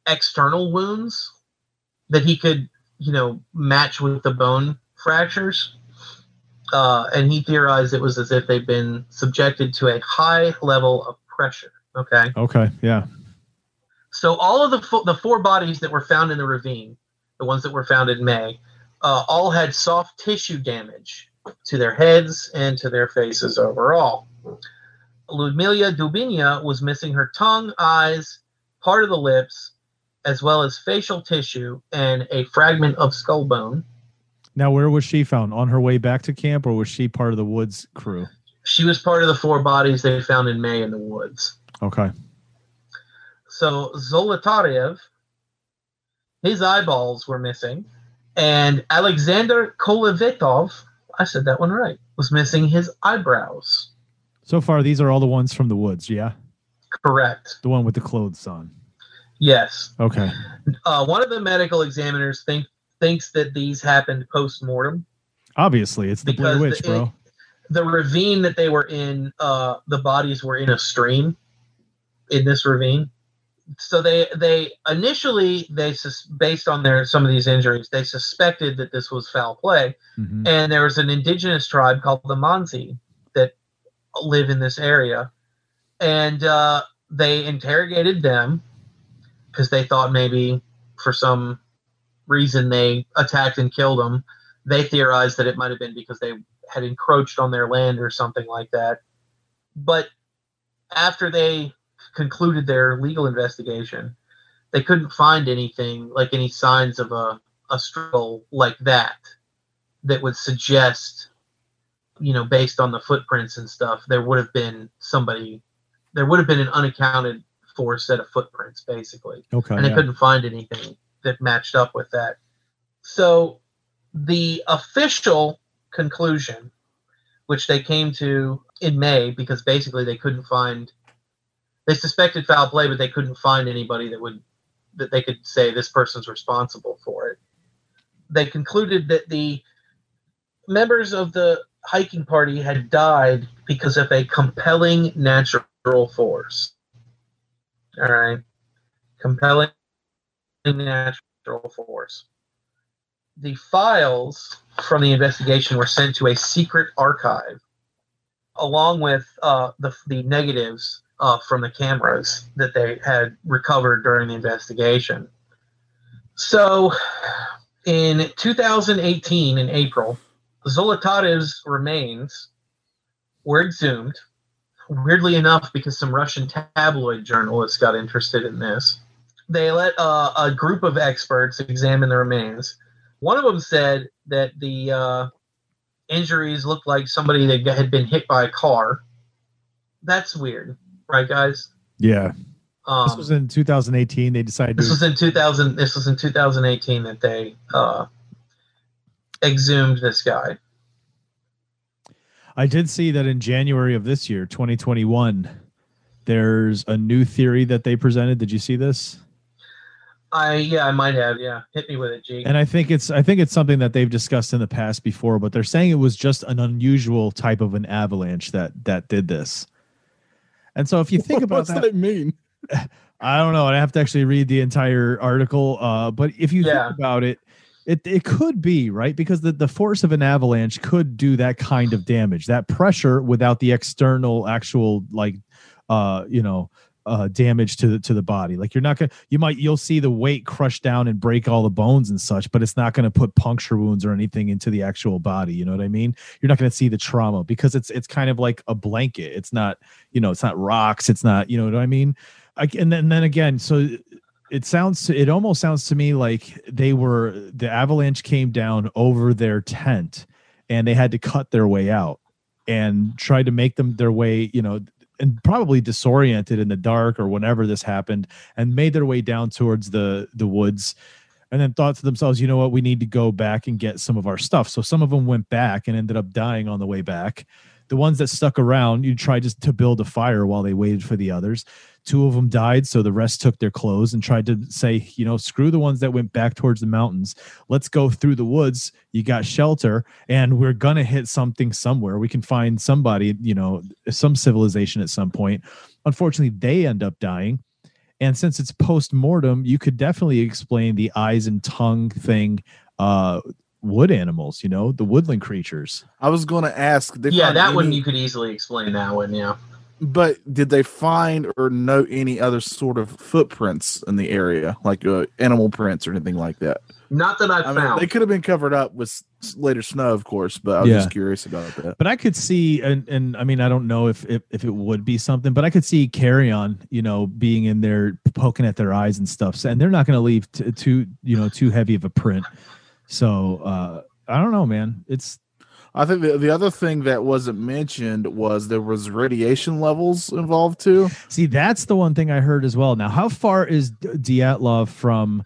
external wounds that he could you know match with the bone fractures uh, and he theorized it was as if they'd been subjected to a high level of pressure okay Okay. Yeah. So all of the fo- the four bodies that were found in the ravine, the ones that were found in May, uh, all had soft tissue damage to their heads and to their faces overall. Ludmila Dubinia was missing her tongue, eyes, part of the lips, as well as facial tissue and a fragment of skull bone. Now, where was she found? On her way back to camp, or was she part of the woods crew? She was part of the four bodies they found in May in the woods. Okay. So Zolotarev, his eyeballs were missing, and Alexander Kolevatov, I said that one right, was missing his eyebrows. So far, these are all the ones from the woods. Yeah, Correct. the one with the clothes on. Yes. Okay. Uh, one of the medical examiners think thinks that these happened post mortem. Obviously, it's the Blair Witch, the- bro. The ravine that they were in, uh, the bodies were in a stream in this ravine. So they they initially they sus- based on their some of these injuries they suspected that this was foul play Mhm. and there was an indigenous tribe called the Mansi that live in this area, and uh, they interrogated them because they thought maybe for some reason they attacked and killed them. They theorized that it might have been because they had encroached on their land or something like that. But after they concluded their legal investigation, they couldn't find anything like any signs of a, a struggle like that that would suggest, you know, based on the footprints and stuff, there would have been somebody, there would have been an unaccounted for set of footprints, basically. Okay. and they yeah. couldn't find anything that matched up with that. So the official conclusion, which they came to in May, because basically they couldn't find, they suspected foul play, but they couldn't find anybody that would that they could say this person's responsible for it. They concluded that the members of the hiking party had died because of a compelling natural force. All right. Compelling natural force. The files from the investigation were sent to a secret archive, along with uh, the, the negatives uh, from the cameras that they had recovered during the investigation. So, in 2018, in April, Zolotarev's remains were exhumed. Weirdly enough, because some Russian tabloid journalists got interested in this, they let uh, a group of experts examine the remains. One of them said that the uh, injuries looked like somebody that had been hit by a car. That's weird, right, guys? yeah. Um, This was in 2018. They decided this to. was in 2000. This was in 2018 that they uh, exhumed this guy. I did see that in January of this year, 2021, there's a new theory that they presented. Did you see this? I yeah, I might have yeah. Hit me with it, G. And I think it's I think it's something that they've discussed in the past before, but they're saying it was just an unusual type of an avalanche that that did this. And so if you think about What's that, that mean? <laughs> I don't know. I have to actually read the entire article. Uh, but if you Yeah. think about it, it it could be right because the, the force of an avalanche could do that kind of damage. That pressure without the external actual like uh you know uh damage to the to the body. Like you're not gonna you might you'll see the weight crush down and break all the bones and such, but it's not gonna put puncture wounds or anything into the actual body. You know what I mean? You're not gonna see the trauma because it's it's kind of like a blanket. It's not, you know, it's not rocks, it's not, you know what I mean? I, and then, then again, so it sounds it almost sounds to me like they were the avalanche came down over their tent and they had to cut their way out and try to make them their way, you know, and probably disoriented in the dark or whenever this happened and made their way down towards the the woods and then thought to themselves, you know what, we need to go back and get some of our stuff. So some of them went back and ended up dying on the way back. The ones that stuck around, you tried just to build a fire while they waited for the others. Two of them died, so the rest took their clothes and tried to say, you know, screw the ones that went back towards the mountains. Let's go through the woods. You got shelter, and we're gonna hit something somewhere. We can find somebody, you know, some civilization at some point. Unfortunately, they end up dying. And since it's post mortem, you could definitely explain the eyes and tongue thing. Uh, wood animals, you know, the woodland creatures. I was going to ask. yeah, found that one you could easily explain that one. Yeah. But did they find or note any other sort of footprints in the area, like uh, animal prints or anything like that? Not that I've I mean, found. they could have been covered up with later snow, of course, but I was Yeah. just curious about that. But I could see, and and I mean, I don't know if if, if it would be something, but I could see carrion, you know, being in there poking at their eyes and stuff, and they're not going to leave t- too, you know, too heavy of a print. So uh I don't know, man. It's I think the, the other thing that wasn't mentioned was there was radiation levels involved too. see that's the one thing I heard as well. Now, how far is D- Dyatlov from?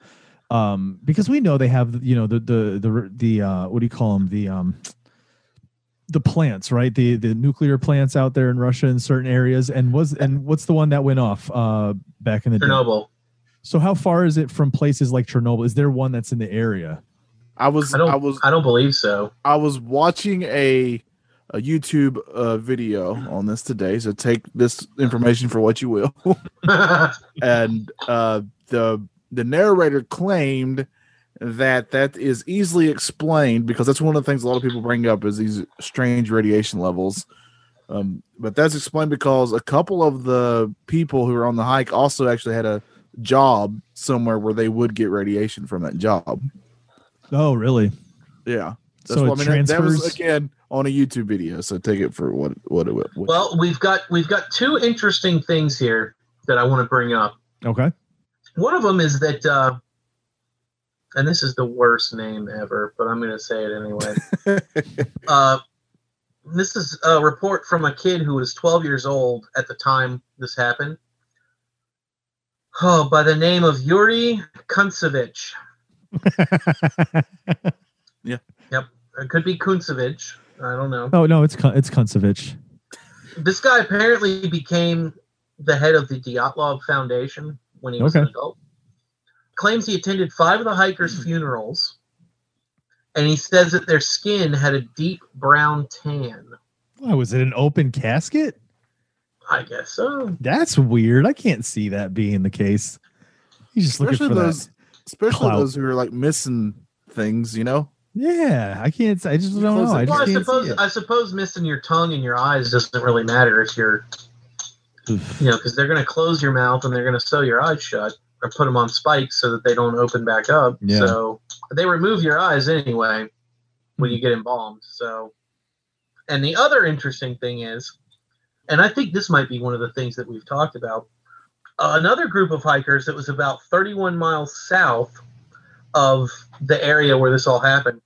Um, because we know they have, you know, the the the the uh, what do you call them? The um, the plants, right? The the nuclear plants out there in Russia in certain areas. And was and what's the one that went off uh back in the day? Chernobyl. So how far is it from places like Chernobyl? Is there one that's in the area? I was I don't. I I, don't believe so. I was watching a a YouTube uh, video on this today, so take this information for what you will. <laughs> and uh, the the narrator claimed that that is easily explained because that's one of the things a lot of people bring up is these strange radiation levels. Um, but that's explained because a couple of the people who were on the hike also actually had a job somewhere where they would get radiation from that job. Oh, really? Yeah. So it what that- that was transfers- again on a YouTube video. So take it for what what it what, well, we've got we've got two interesting things here that I want to bring up. Okay. One of them is that, uh, and this is the worst name ever, but I'm going to say it anyway. <laughs> uh, this is a report from a kid who was 12 years old at the time this happened. Oh, by the name of Yuri Kuntsevich. <laughs> It could be Kuntsevich. I don't know. oh no, it's Kun- it's Kunsevich. This guy apparently became the head of the Dyatlov Foundation when he was an Okay. adult. Claims he attended five of the hikers' hmm. funerals, and he says that their skin had a deep brown tan. Why was it an open casket? I guess so. That's weird. I can't see that being the case. He's just looking for those that. Especially clout. those who are like missing things, you know. Yeah, I can't. I just don't know. I just Well, I suppose. I suppose missing your tongue and your eyes doesn't really matter if you're, Oof. you know, because they're going to close your mouth and they're going to sew your eyes shut or put them on spikes so that they don't open back up. Yeah. So they remove your eyes anyway when you get embalmed. So, and the other interesting thing is, and I think this might be one of the things that we've talked about. Uh, another group of hikers that was about 31 miles south of the area where this all happened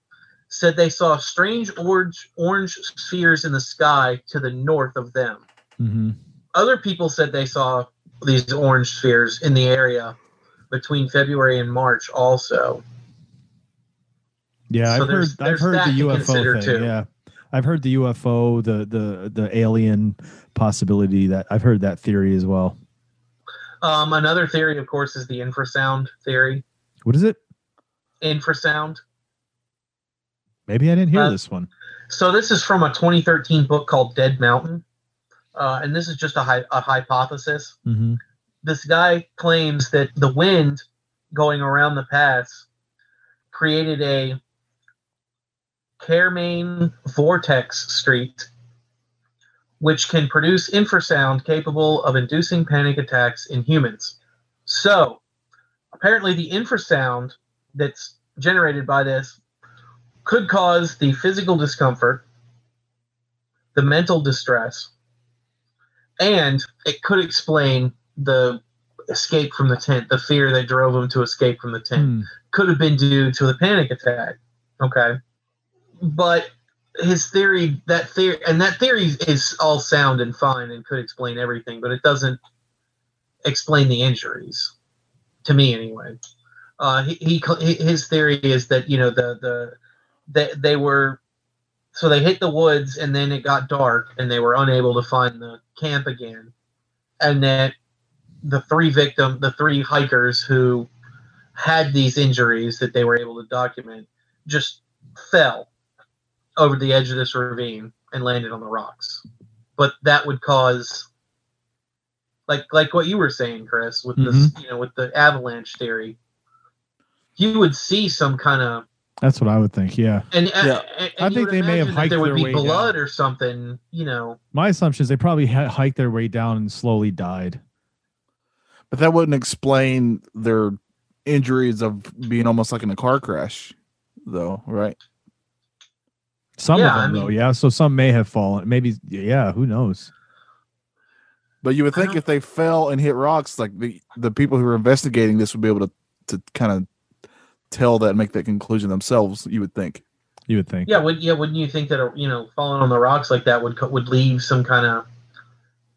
said they saw strange orange orange spheres in the sky to the north of them. Mhm. Other people said they saw these orange spheres in the area between February and March also. Yeah, So I've heard. there's- I've heard that the UFO thing. too. Yeah, I've heard the UFO, the the the alien possibility. That I've heard that theory as well. Um, another theory, of course, is the infrasound theory. What is it? Infrasound. Maybe I didn't hear Uh, this one. So this is from a 2013 book called Dead Mountain, uh, and this is just a, a hypothesis. hmm This guy claims that the wind going around the pass created a Kármán vortex street, which can produce infrasound capable of inducing panic attacks in humans. So, apparently, the infrasound that's generated by this could cause the physical discomfort, the mental distress, and it could explain the escape from the tent, the fear that drove him to escape from the tent Hmm. could have been due to the panic attack. Okay. But his theory, that theory, and that theory is all sound and fine and could explain everything, but it doesn't explain the injuries, to me anyway. Uh, he, he his theory is that you know the the they, they were so they hit the woods and then it got dark and they were unable to find the camp again, and that the three victim the three hikers who had these injuries that they were able to document just fell over the edge of this ravine and landed on the rocks. But that would cause like like what you were saying, Chris, with this you know, with the avalanche theory. You would see some kind of That's what I would think. Yeah. And, uh, Yeah. and- I and you think they may have imagine that hiked there would their be way blood or something, you know. My assumption is they probably ha- hiked their way down and slowly died. But that wouldn't explain their injuries of being almost like in a car crash, though, right? Some Yeah, of I them, though, yeah. So some may have fallen. Maybe, yeah. Who knows? But you would think if they fell and hit rocks, like the the people who are investigating this would be able to to kind of tell that and make that conclusion themselves. You would think. You would think. Yeah, would yeah, wouldn't you think that a, you know falling on the rocks like that would would leave some kind of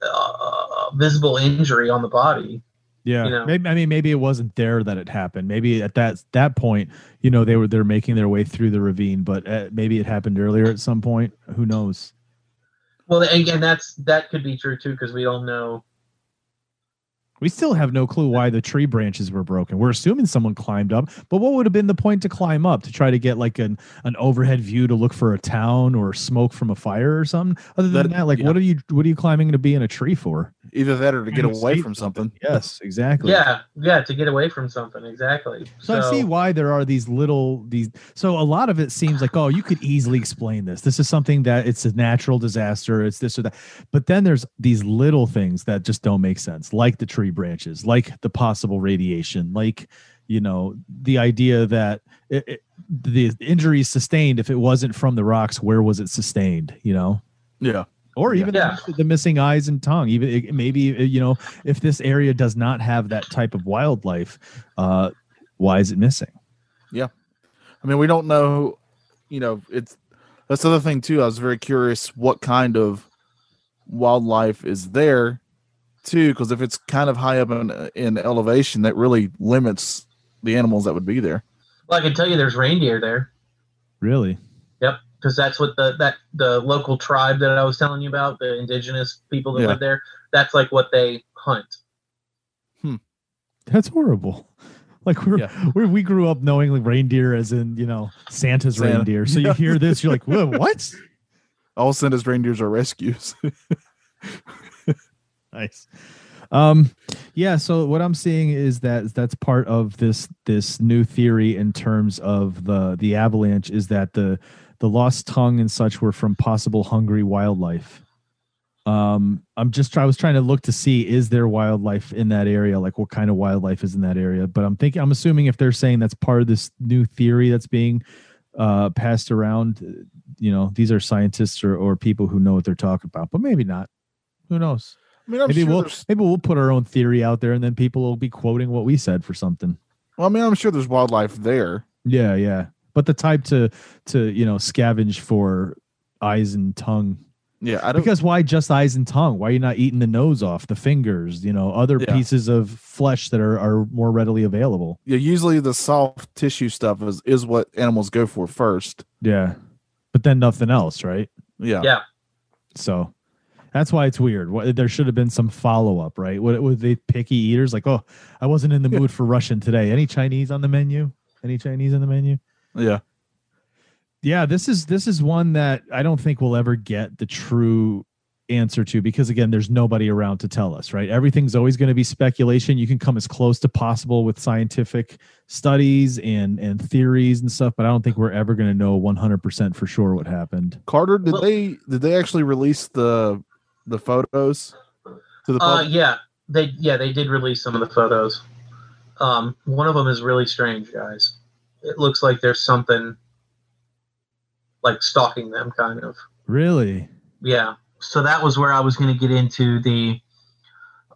uh, visible injury on the body? Yeah, you know. maybe I mean maybe it wasn't there that it happened. Maybe at that that point, you know, they were they're making their way through the ravine, but uh, maybe it happened earlier at some point. Who knows? Well, and that's that could be true too because we don't know. We still have no clue why the tree branches were broken. We're assuming someone climbed up, but what would have been the point to climb up to try to get like an an overhead view to look for a town or smoke from a fire or something? Other than That- that, like yeah. what are you what are you climbing to be in a tree for? Either that or to get away from something. Yes, exactly. Yeah, yeah, to get away from something exactly. So, I see why there are these little these. So a lot of it seems like, oh, you could easily explain this. This is something that it's a natural disaster. It's this or that. But then there's these little things that just don't make sense, like the tree branches, like the possible radiation, like you know the idea that it, it, the injuries sustained if it wasn't from the rocks, where was it sustained? You know Yeah. or even Yeah. the, the missing eyes and tongue even it- maybe uh, you know if this area does not have that type of wildlife uh why is it missing Yeah, I mean, we don't know. You know, it's that's the other thing too. I was very curious what kind of wildlife is there too, because if it's kind of high up in in elevation, that really limits the animals that would be there. Well, I can tell you, there's reindeer there. really Yep, because that's what the that the local tribe that I was telling you about, the indigenous people that Yeah. live there. That's like what they hunt. Hmm. that's horrible like we're, Yeah. we're we grew up knowing like reindeer as in you know santa's Santa. reindeer so Yeah. you hear this you're like Whoa, what <laughs> All of a sudden, his reindeers are rescues. <laughs> <laughs> nice. Um yeah so what i'm seeing is that that's part of this this new theory in terms of the the avalanche is that the the lost tongue and such were from possible hungry wildlife. Um i'm just i was trying to look to see is there wildlife in that area? Like what kind of wildlife is in that area? But i'm thinking i'm assuming if they're saying that's part of this new theory that's being uh passed around you know these are scientists or, or people who know what they're talking about but maybe not. Who knows I mean, I'm maybe sure we'll there's. maybe we'll put our own theory out there and then people will be quoting what we said for something Well, I mean, I'm sure there's wildlife there. yeah yeah but the type to to you know scavenge for eyes and tongue Yeah, I don't. because why just eyes and tongue why are you not eating the nose off the fingers you know other Yeah. pieces of flesh that are are more readily available yeah, usually the soft tissue stuff is is what animals go for first. yeah but then nothing else right Yeah. Yeah. so that's why it's weird. What, there should have been some follow-up right? What were they picky eaters like oh i wasn't in the mood for russian today. Any chinese on the menu? Any chinese on the menu? Yeah. yeah this is this is one that i don't think we'll ever get the true answer to because again there's nobody around to tell us right? Everything's always going to be speculation. You can come as close to possible with scientific studies and and theories and stuff but i don't think we're ever going to know 100% for sure what happened. Carter, did Well- they did they actually release the the photos to the Uh, yeah, they yeah they did release some of the photos. Um, one of them is really strange, guys. It looks like there's something like stalking them, kind of. really Yeah. So that was where I was going to get into the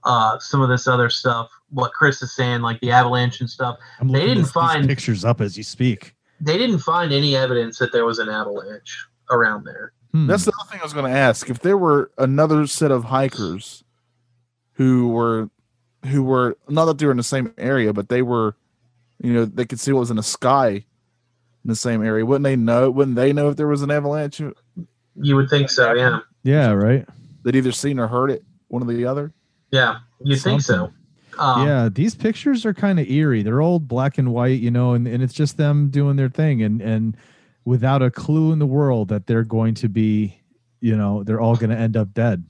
uh, some of this other stuff. What Chris is saying, like the avalanche and stuff. i'm They didn't find- pictures up as you speak They didn't find any evidence that there was an avalanche around there. Hmm. That's the other thing I was going to ask. If there were another set of hikers who were who were not that they were in the same area, but they were, you know, they could see what was in the sky in the same area. Wouldn't they know? Wouldn't they know if there was an avalanche? You would think so, yeah. yeah right They'd either seen or heard it, one or the other. Yeah, you'd think so. Um, yeah, these pictures are kind of eerie. They're old black and white, you know, and, and it's just them doing their thing and and without a clue in the world that they're going to be, you know, they're all going to end up dead.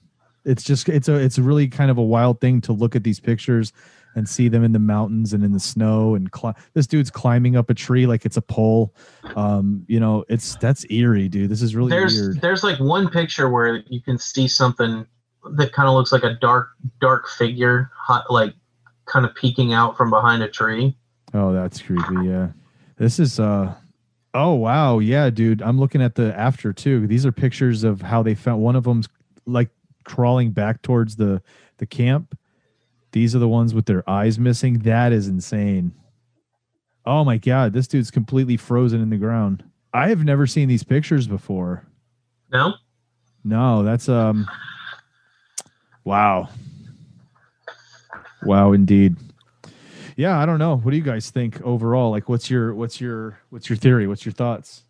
it's just it's a it's really kind of a wild thing to look at these pictures and see them in the mountains and in the snow and cli- this dude's climbing up a tree like it's a pole. Um, you know, it's that's eerie, dude. This is really there's weird. there's like one picture where you can see something that kind of looks like a dark dark figure, hot, like kind of peeking out from behind a tree. Oh, that's creepy. Yeah. This is uh oh wow, yeah, dude. I'm looking at the after too. These are pictures of how they found one of them's like crawling back towards the the camp. These are the ones with their eyes missing. That is insane. Oh my god, this dude's completely frozen in the ground. I have never seen these pictures before. No, No, that's um wow. Wow indeed. Yeah, I don't know. What do you guys think overall? Like what's your what's your what's your theory? What's your thoughts?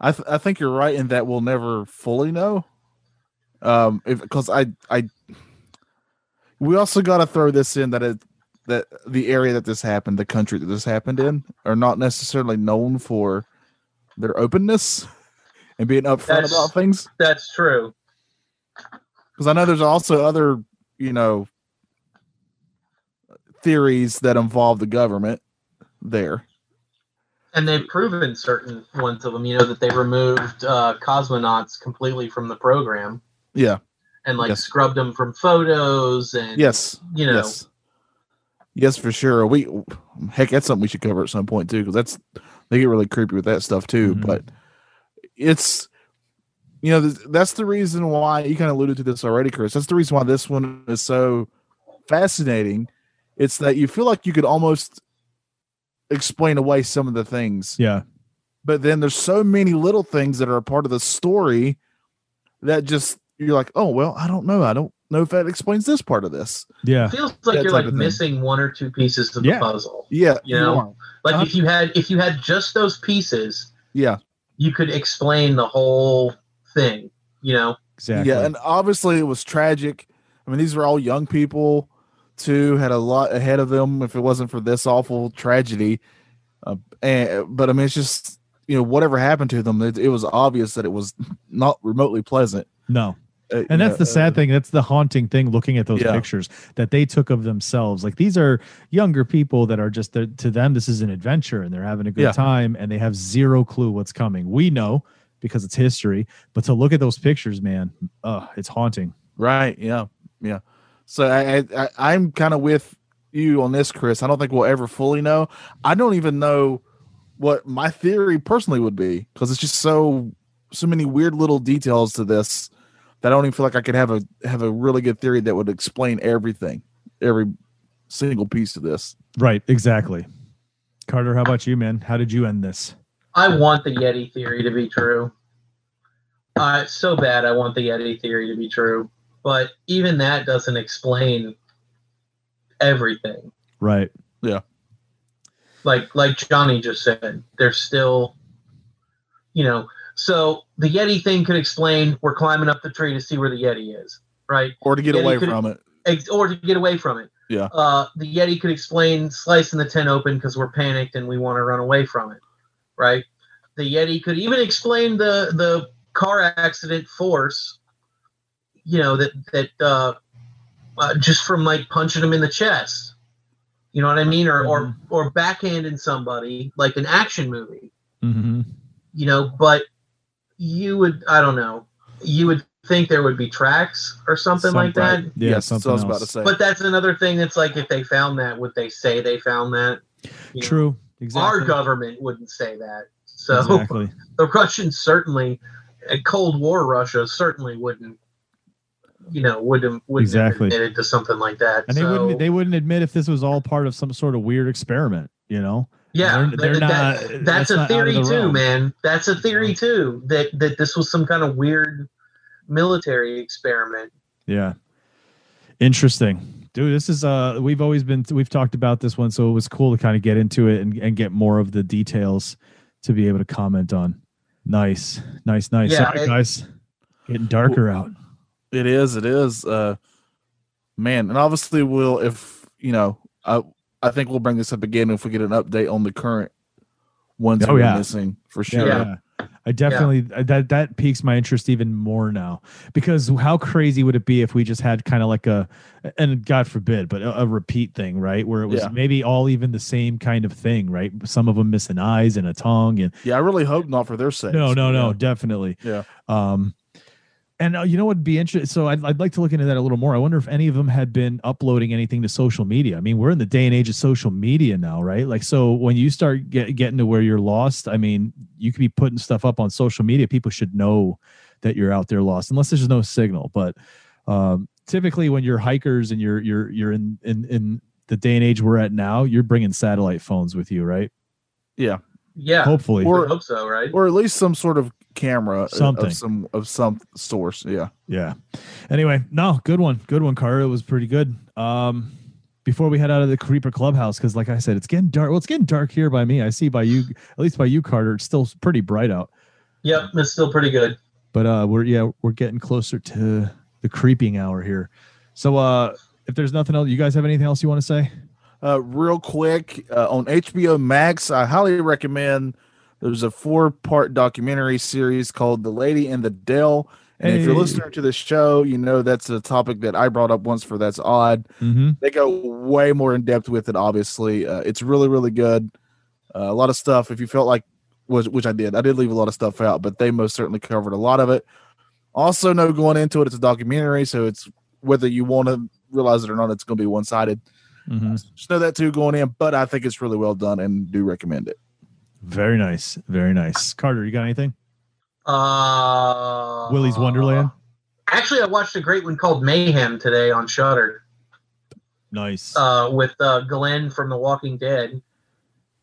I th- I think you're right in that we'll never fully know. Um, if because I I we also got to throw this in that it that the area that this happened, the country that this happened in, are not necessarily known for their openness and being upfront That's- about things. that's true. Because I know there's also other you know theories that involve the government there. And they've proven certain ones of them. You know that they removed uh, cosmonauts completely from the program Yeah. and like Yes. scrubbed them from photos and Yes. you know Yes. Yes, for sure. We heck, that's something we should cover at some point too, because that's they get really creepy with that stuff too. Mhm. But it's you know that's the reason why you kind of alluded to this already, Chris. That's the reason why this one is so fascinating. It's that you feel like you could almost explain away some of the things, Yeah. but then there's so many little things that are a part of the story that just you're like, oh well, I don't know. I don't know if that explains this part of this. Yeah. feels like That you're like of thing. missing one or two pieces of Yeah. the puzzle. Yeah, You know? are. Like Uh-huh. if you had if you had just those pieces, yeah. you could explain the whole thing. You know, Exactly. Yeah, and obviously it was tragic. I mean, these were all young people too, had a lot ahead of them. If it wasn't for this awful tragedy, uh, and but I mean, it's just you know whatever happened to them, it, it was obvious that it was not remotely pleasant. no. Uh, And that's know, the sad uh, thing. That's the haunting thing looking at those Yeah. pictures that they took of themselves. Like these are younger people that are just to them this is an adventure and they're having a good Yeah. time and they have zero clue what's coming. We know because it's history, but to look at those pictures, man, uh, it's haunting. Right? Yeah, yeah. So I, I, I I'm kind of with you on this, Chris. I don't think we'll ever fully know. I don't even know what my theory personally would be because it's just so so many weird little details to this that I don't even feel like I could have a have a really good theory that would explain everything, every single piece of this. Right, exactly. Carter, how about you, man? How did you end this? I want the Yeti theory to be true. Uh, it's so bad. I want the Yeti theory to be true, but even that doesn't explain everything. Right. Yeah. Like like Johnny just said, there's still, you know. So the Yeti thing could explain we're climbing up the tree to see where the Yeti is, right? Or to get you away could- from it. Ex- or to get away from it. Yeah. Uh, the Yeti could explain slicing the tent open because we're panicked and we want to run away from it, right? The Yeti could even explain the the car accident force, you know that that uh, uh, just from like punching him in the chest, you know what I mean, or or or backhanding somebody like an action movie, hmm you know. But you would, I don't know, you would think there would be tracks or something, like that. Yeah, yes, something what I was about else. to say. But that's another thing that's like if they found that, would they say they found that? You know, True. Exactly. Our government wouldn't say that. So Exactly. <laughs> the Russians certainly, and Cold War Russia certainly wouldn't, you know, wouldn't wouldn't Exactly. have admitted to something like that. And they wouldn't they wouldn't admit if this was all part of some sort of weird experiment, you know? yeah, they're- they're that- not- that- that's that's, a theory the too, realm. man. That's a theory too. That that this was some kind of weird military experiment. Yeah. Interesting. Dude, this is uh we've always been we've talked about this one, so it was cool to kind of get into it and, and get more of the details to be able to comment on. Nice. Nice, nice. Yeah, Sorry it- guys. Getting darker out. It is. It is. Uh, man, and obviously we'll if you know. I I think we'll bring this up again if we get an update on the current ones Oh, we're yeah. missing for sure. yeah. I definitely that that piques my interest even more now because how crazy would it be if we just had kind of like a and God forbid, but a, a repeat thing, right? Where it was Yeah. maybe all even the same kind of thing, right? Some of them missing eyes and a tongue, and Yeah, I really hope not for their sake. no, no, no, Yeah. definitely. Yeah. Um, and uh, you know what'd be interesting? So I'd, I'd like to look into that a little more. I wonder if any of them had been uploading anything to social media. I mean, we're in the day and age of social media now, right? Like, so when you start get, getting to where you're lost, I mean, you could be putting stuff up on social media. People should know that you're out there lost, unless there's no signal. But um, typically, when you're hikers and you're you're you're in in in the day and age we're at now, you're bringing satellite phones with you, right? Yeah. Yeah, Hopefully, Or- I hope so, right? Or at least some sort of camera of- Something. of some of some source. Yeah. Yeah. Anyway, no, good one. Good one, Carter. It was pretty good. Um before we head out of the Creeper Clubhouse, because like I said, it's getting dark. Well, it's getting dark here by me. I see by you, at least by you, Carter. It's still pretty bright out. Yep, it's still pretty good. But uh we're yeah, we're getting closer to the creeping hour here. So uh if there's nothing else, you guys have anything else you want to say? Uh, real quick uh, on HBO Max, I highly recommend. There's a four part documentary series called "The Lady in the Dell." And if you're Hey. listening to this show, you know that's a topic that I brought up once for That's Odd. Mm-hmm. They go way more in depth with it, obviously. Uh, it's really, really good. Uh, a lot of stuff, if you felt like, which, which I did, I did leave a lot of stuff out, but they most certainly covered a lot of it. Also, know going into it, it's a documentary, so it's whether you want to realize it or not, it's going to be one sided. Mm-hmm. Just know that too going in, but I think it's really well done and do recommend it. Very nice. Very nice. Carter, you got anything? Uh, Willy's Wonderland. Actually, I watched a great one called Mayhem today on Shudder Nice. uh, with uh, Glenn from The Walking Dead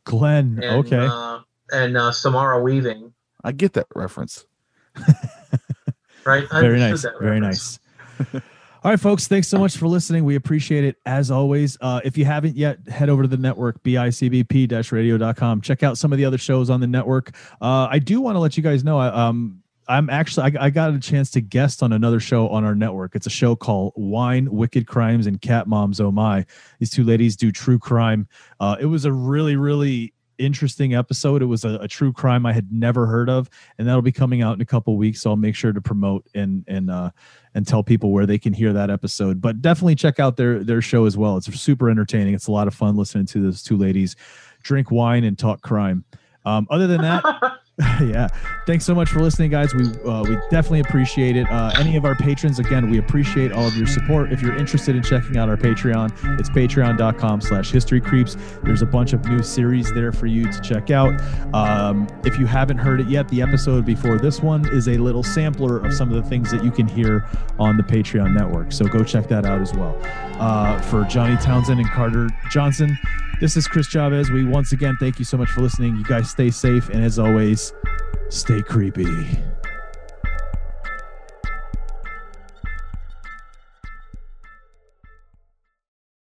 Glenn. and okay. uh, and uh, Samara Weaving. I get that reference. Right? I very nice that very nice all right folks thanks so much for listening. We appreciate it as always. Uh, if you haven't yet head over to the network bicbp-radio.com check out some of the other shows on the network. Uh, i do want to let you guys know I, um, i'm actually I, I got a chance to guest on another show on our network. It's a show called wine wicked crimes and cat moms oh my. These two ladies do true crime. Uh, it was a really really interesting episode. It was a, a true crime i had never heard of and that'll be coming out in a couple weeks so i'll make sure to promote and and uh and tell people where they can hear that episode. But definitely check out their their show as well. It's super entertaining. It's a lot of fun listening to those two ladies drink wine and talk crime. Um other than that <laughs> <laughs> yeah. Thanks so much for listening guys. We uh, we definitely appreciate it. Uh, any of our patrons again we appreciate all of your support. If you're interested in checking out our patreon it's patreon.com slash history creeps there's a bunch of new series there for you to check out. Um, if you haven't heard it yet the episode before this one is a little sampler of some of the things that you can hear on the patreon network. So go check that out as well. Uh, for johnny townsend and carter johnson this is Chris Chavez. We once again thank you so much for listening. You guys stay safe, and as always, stay creepy.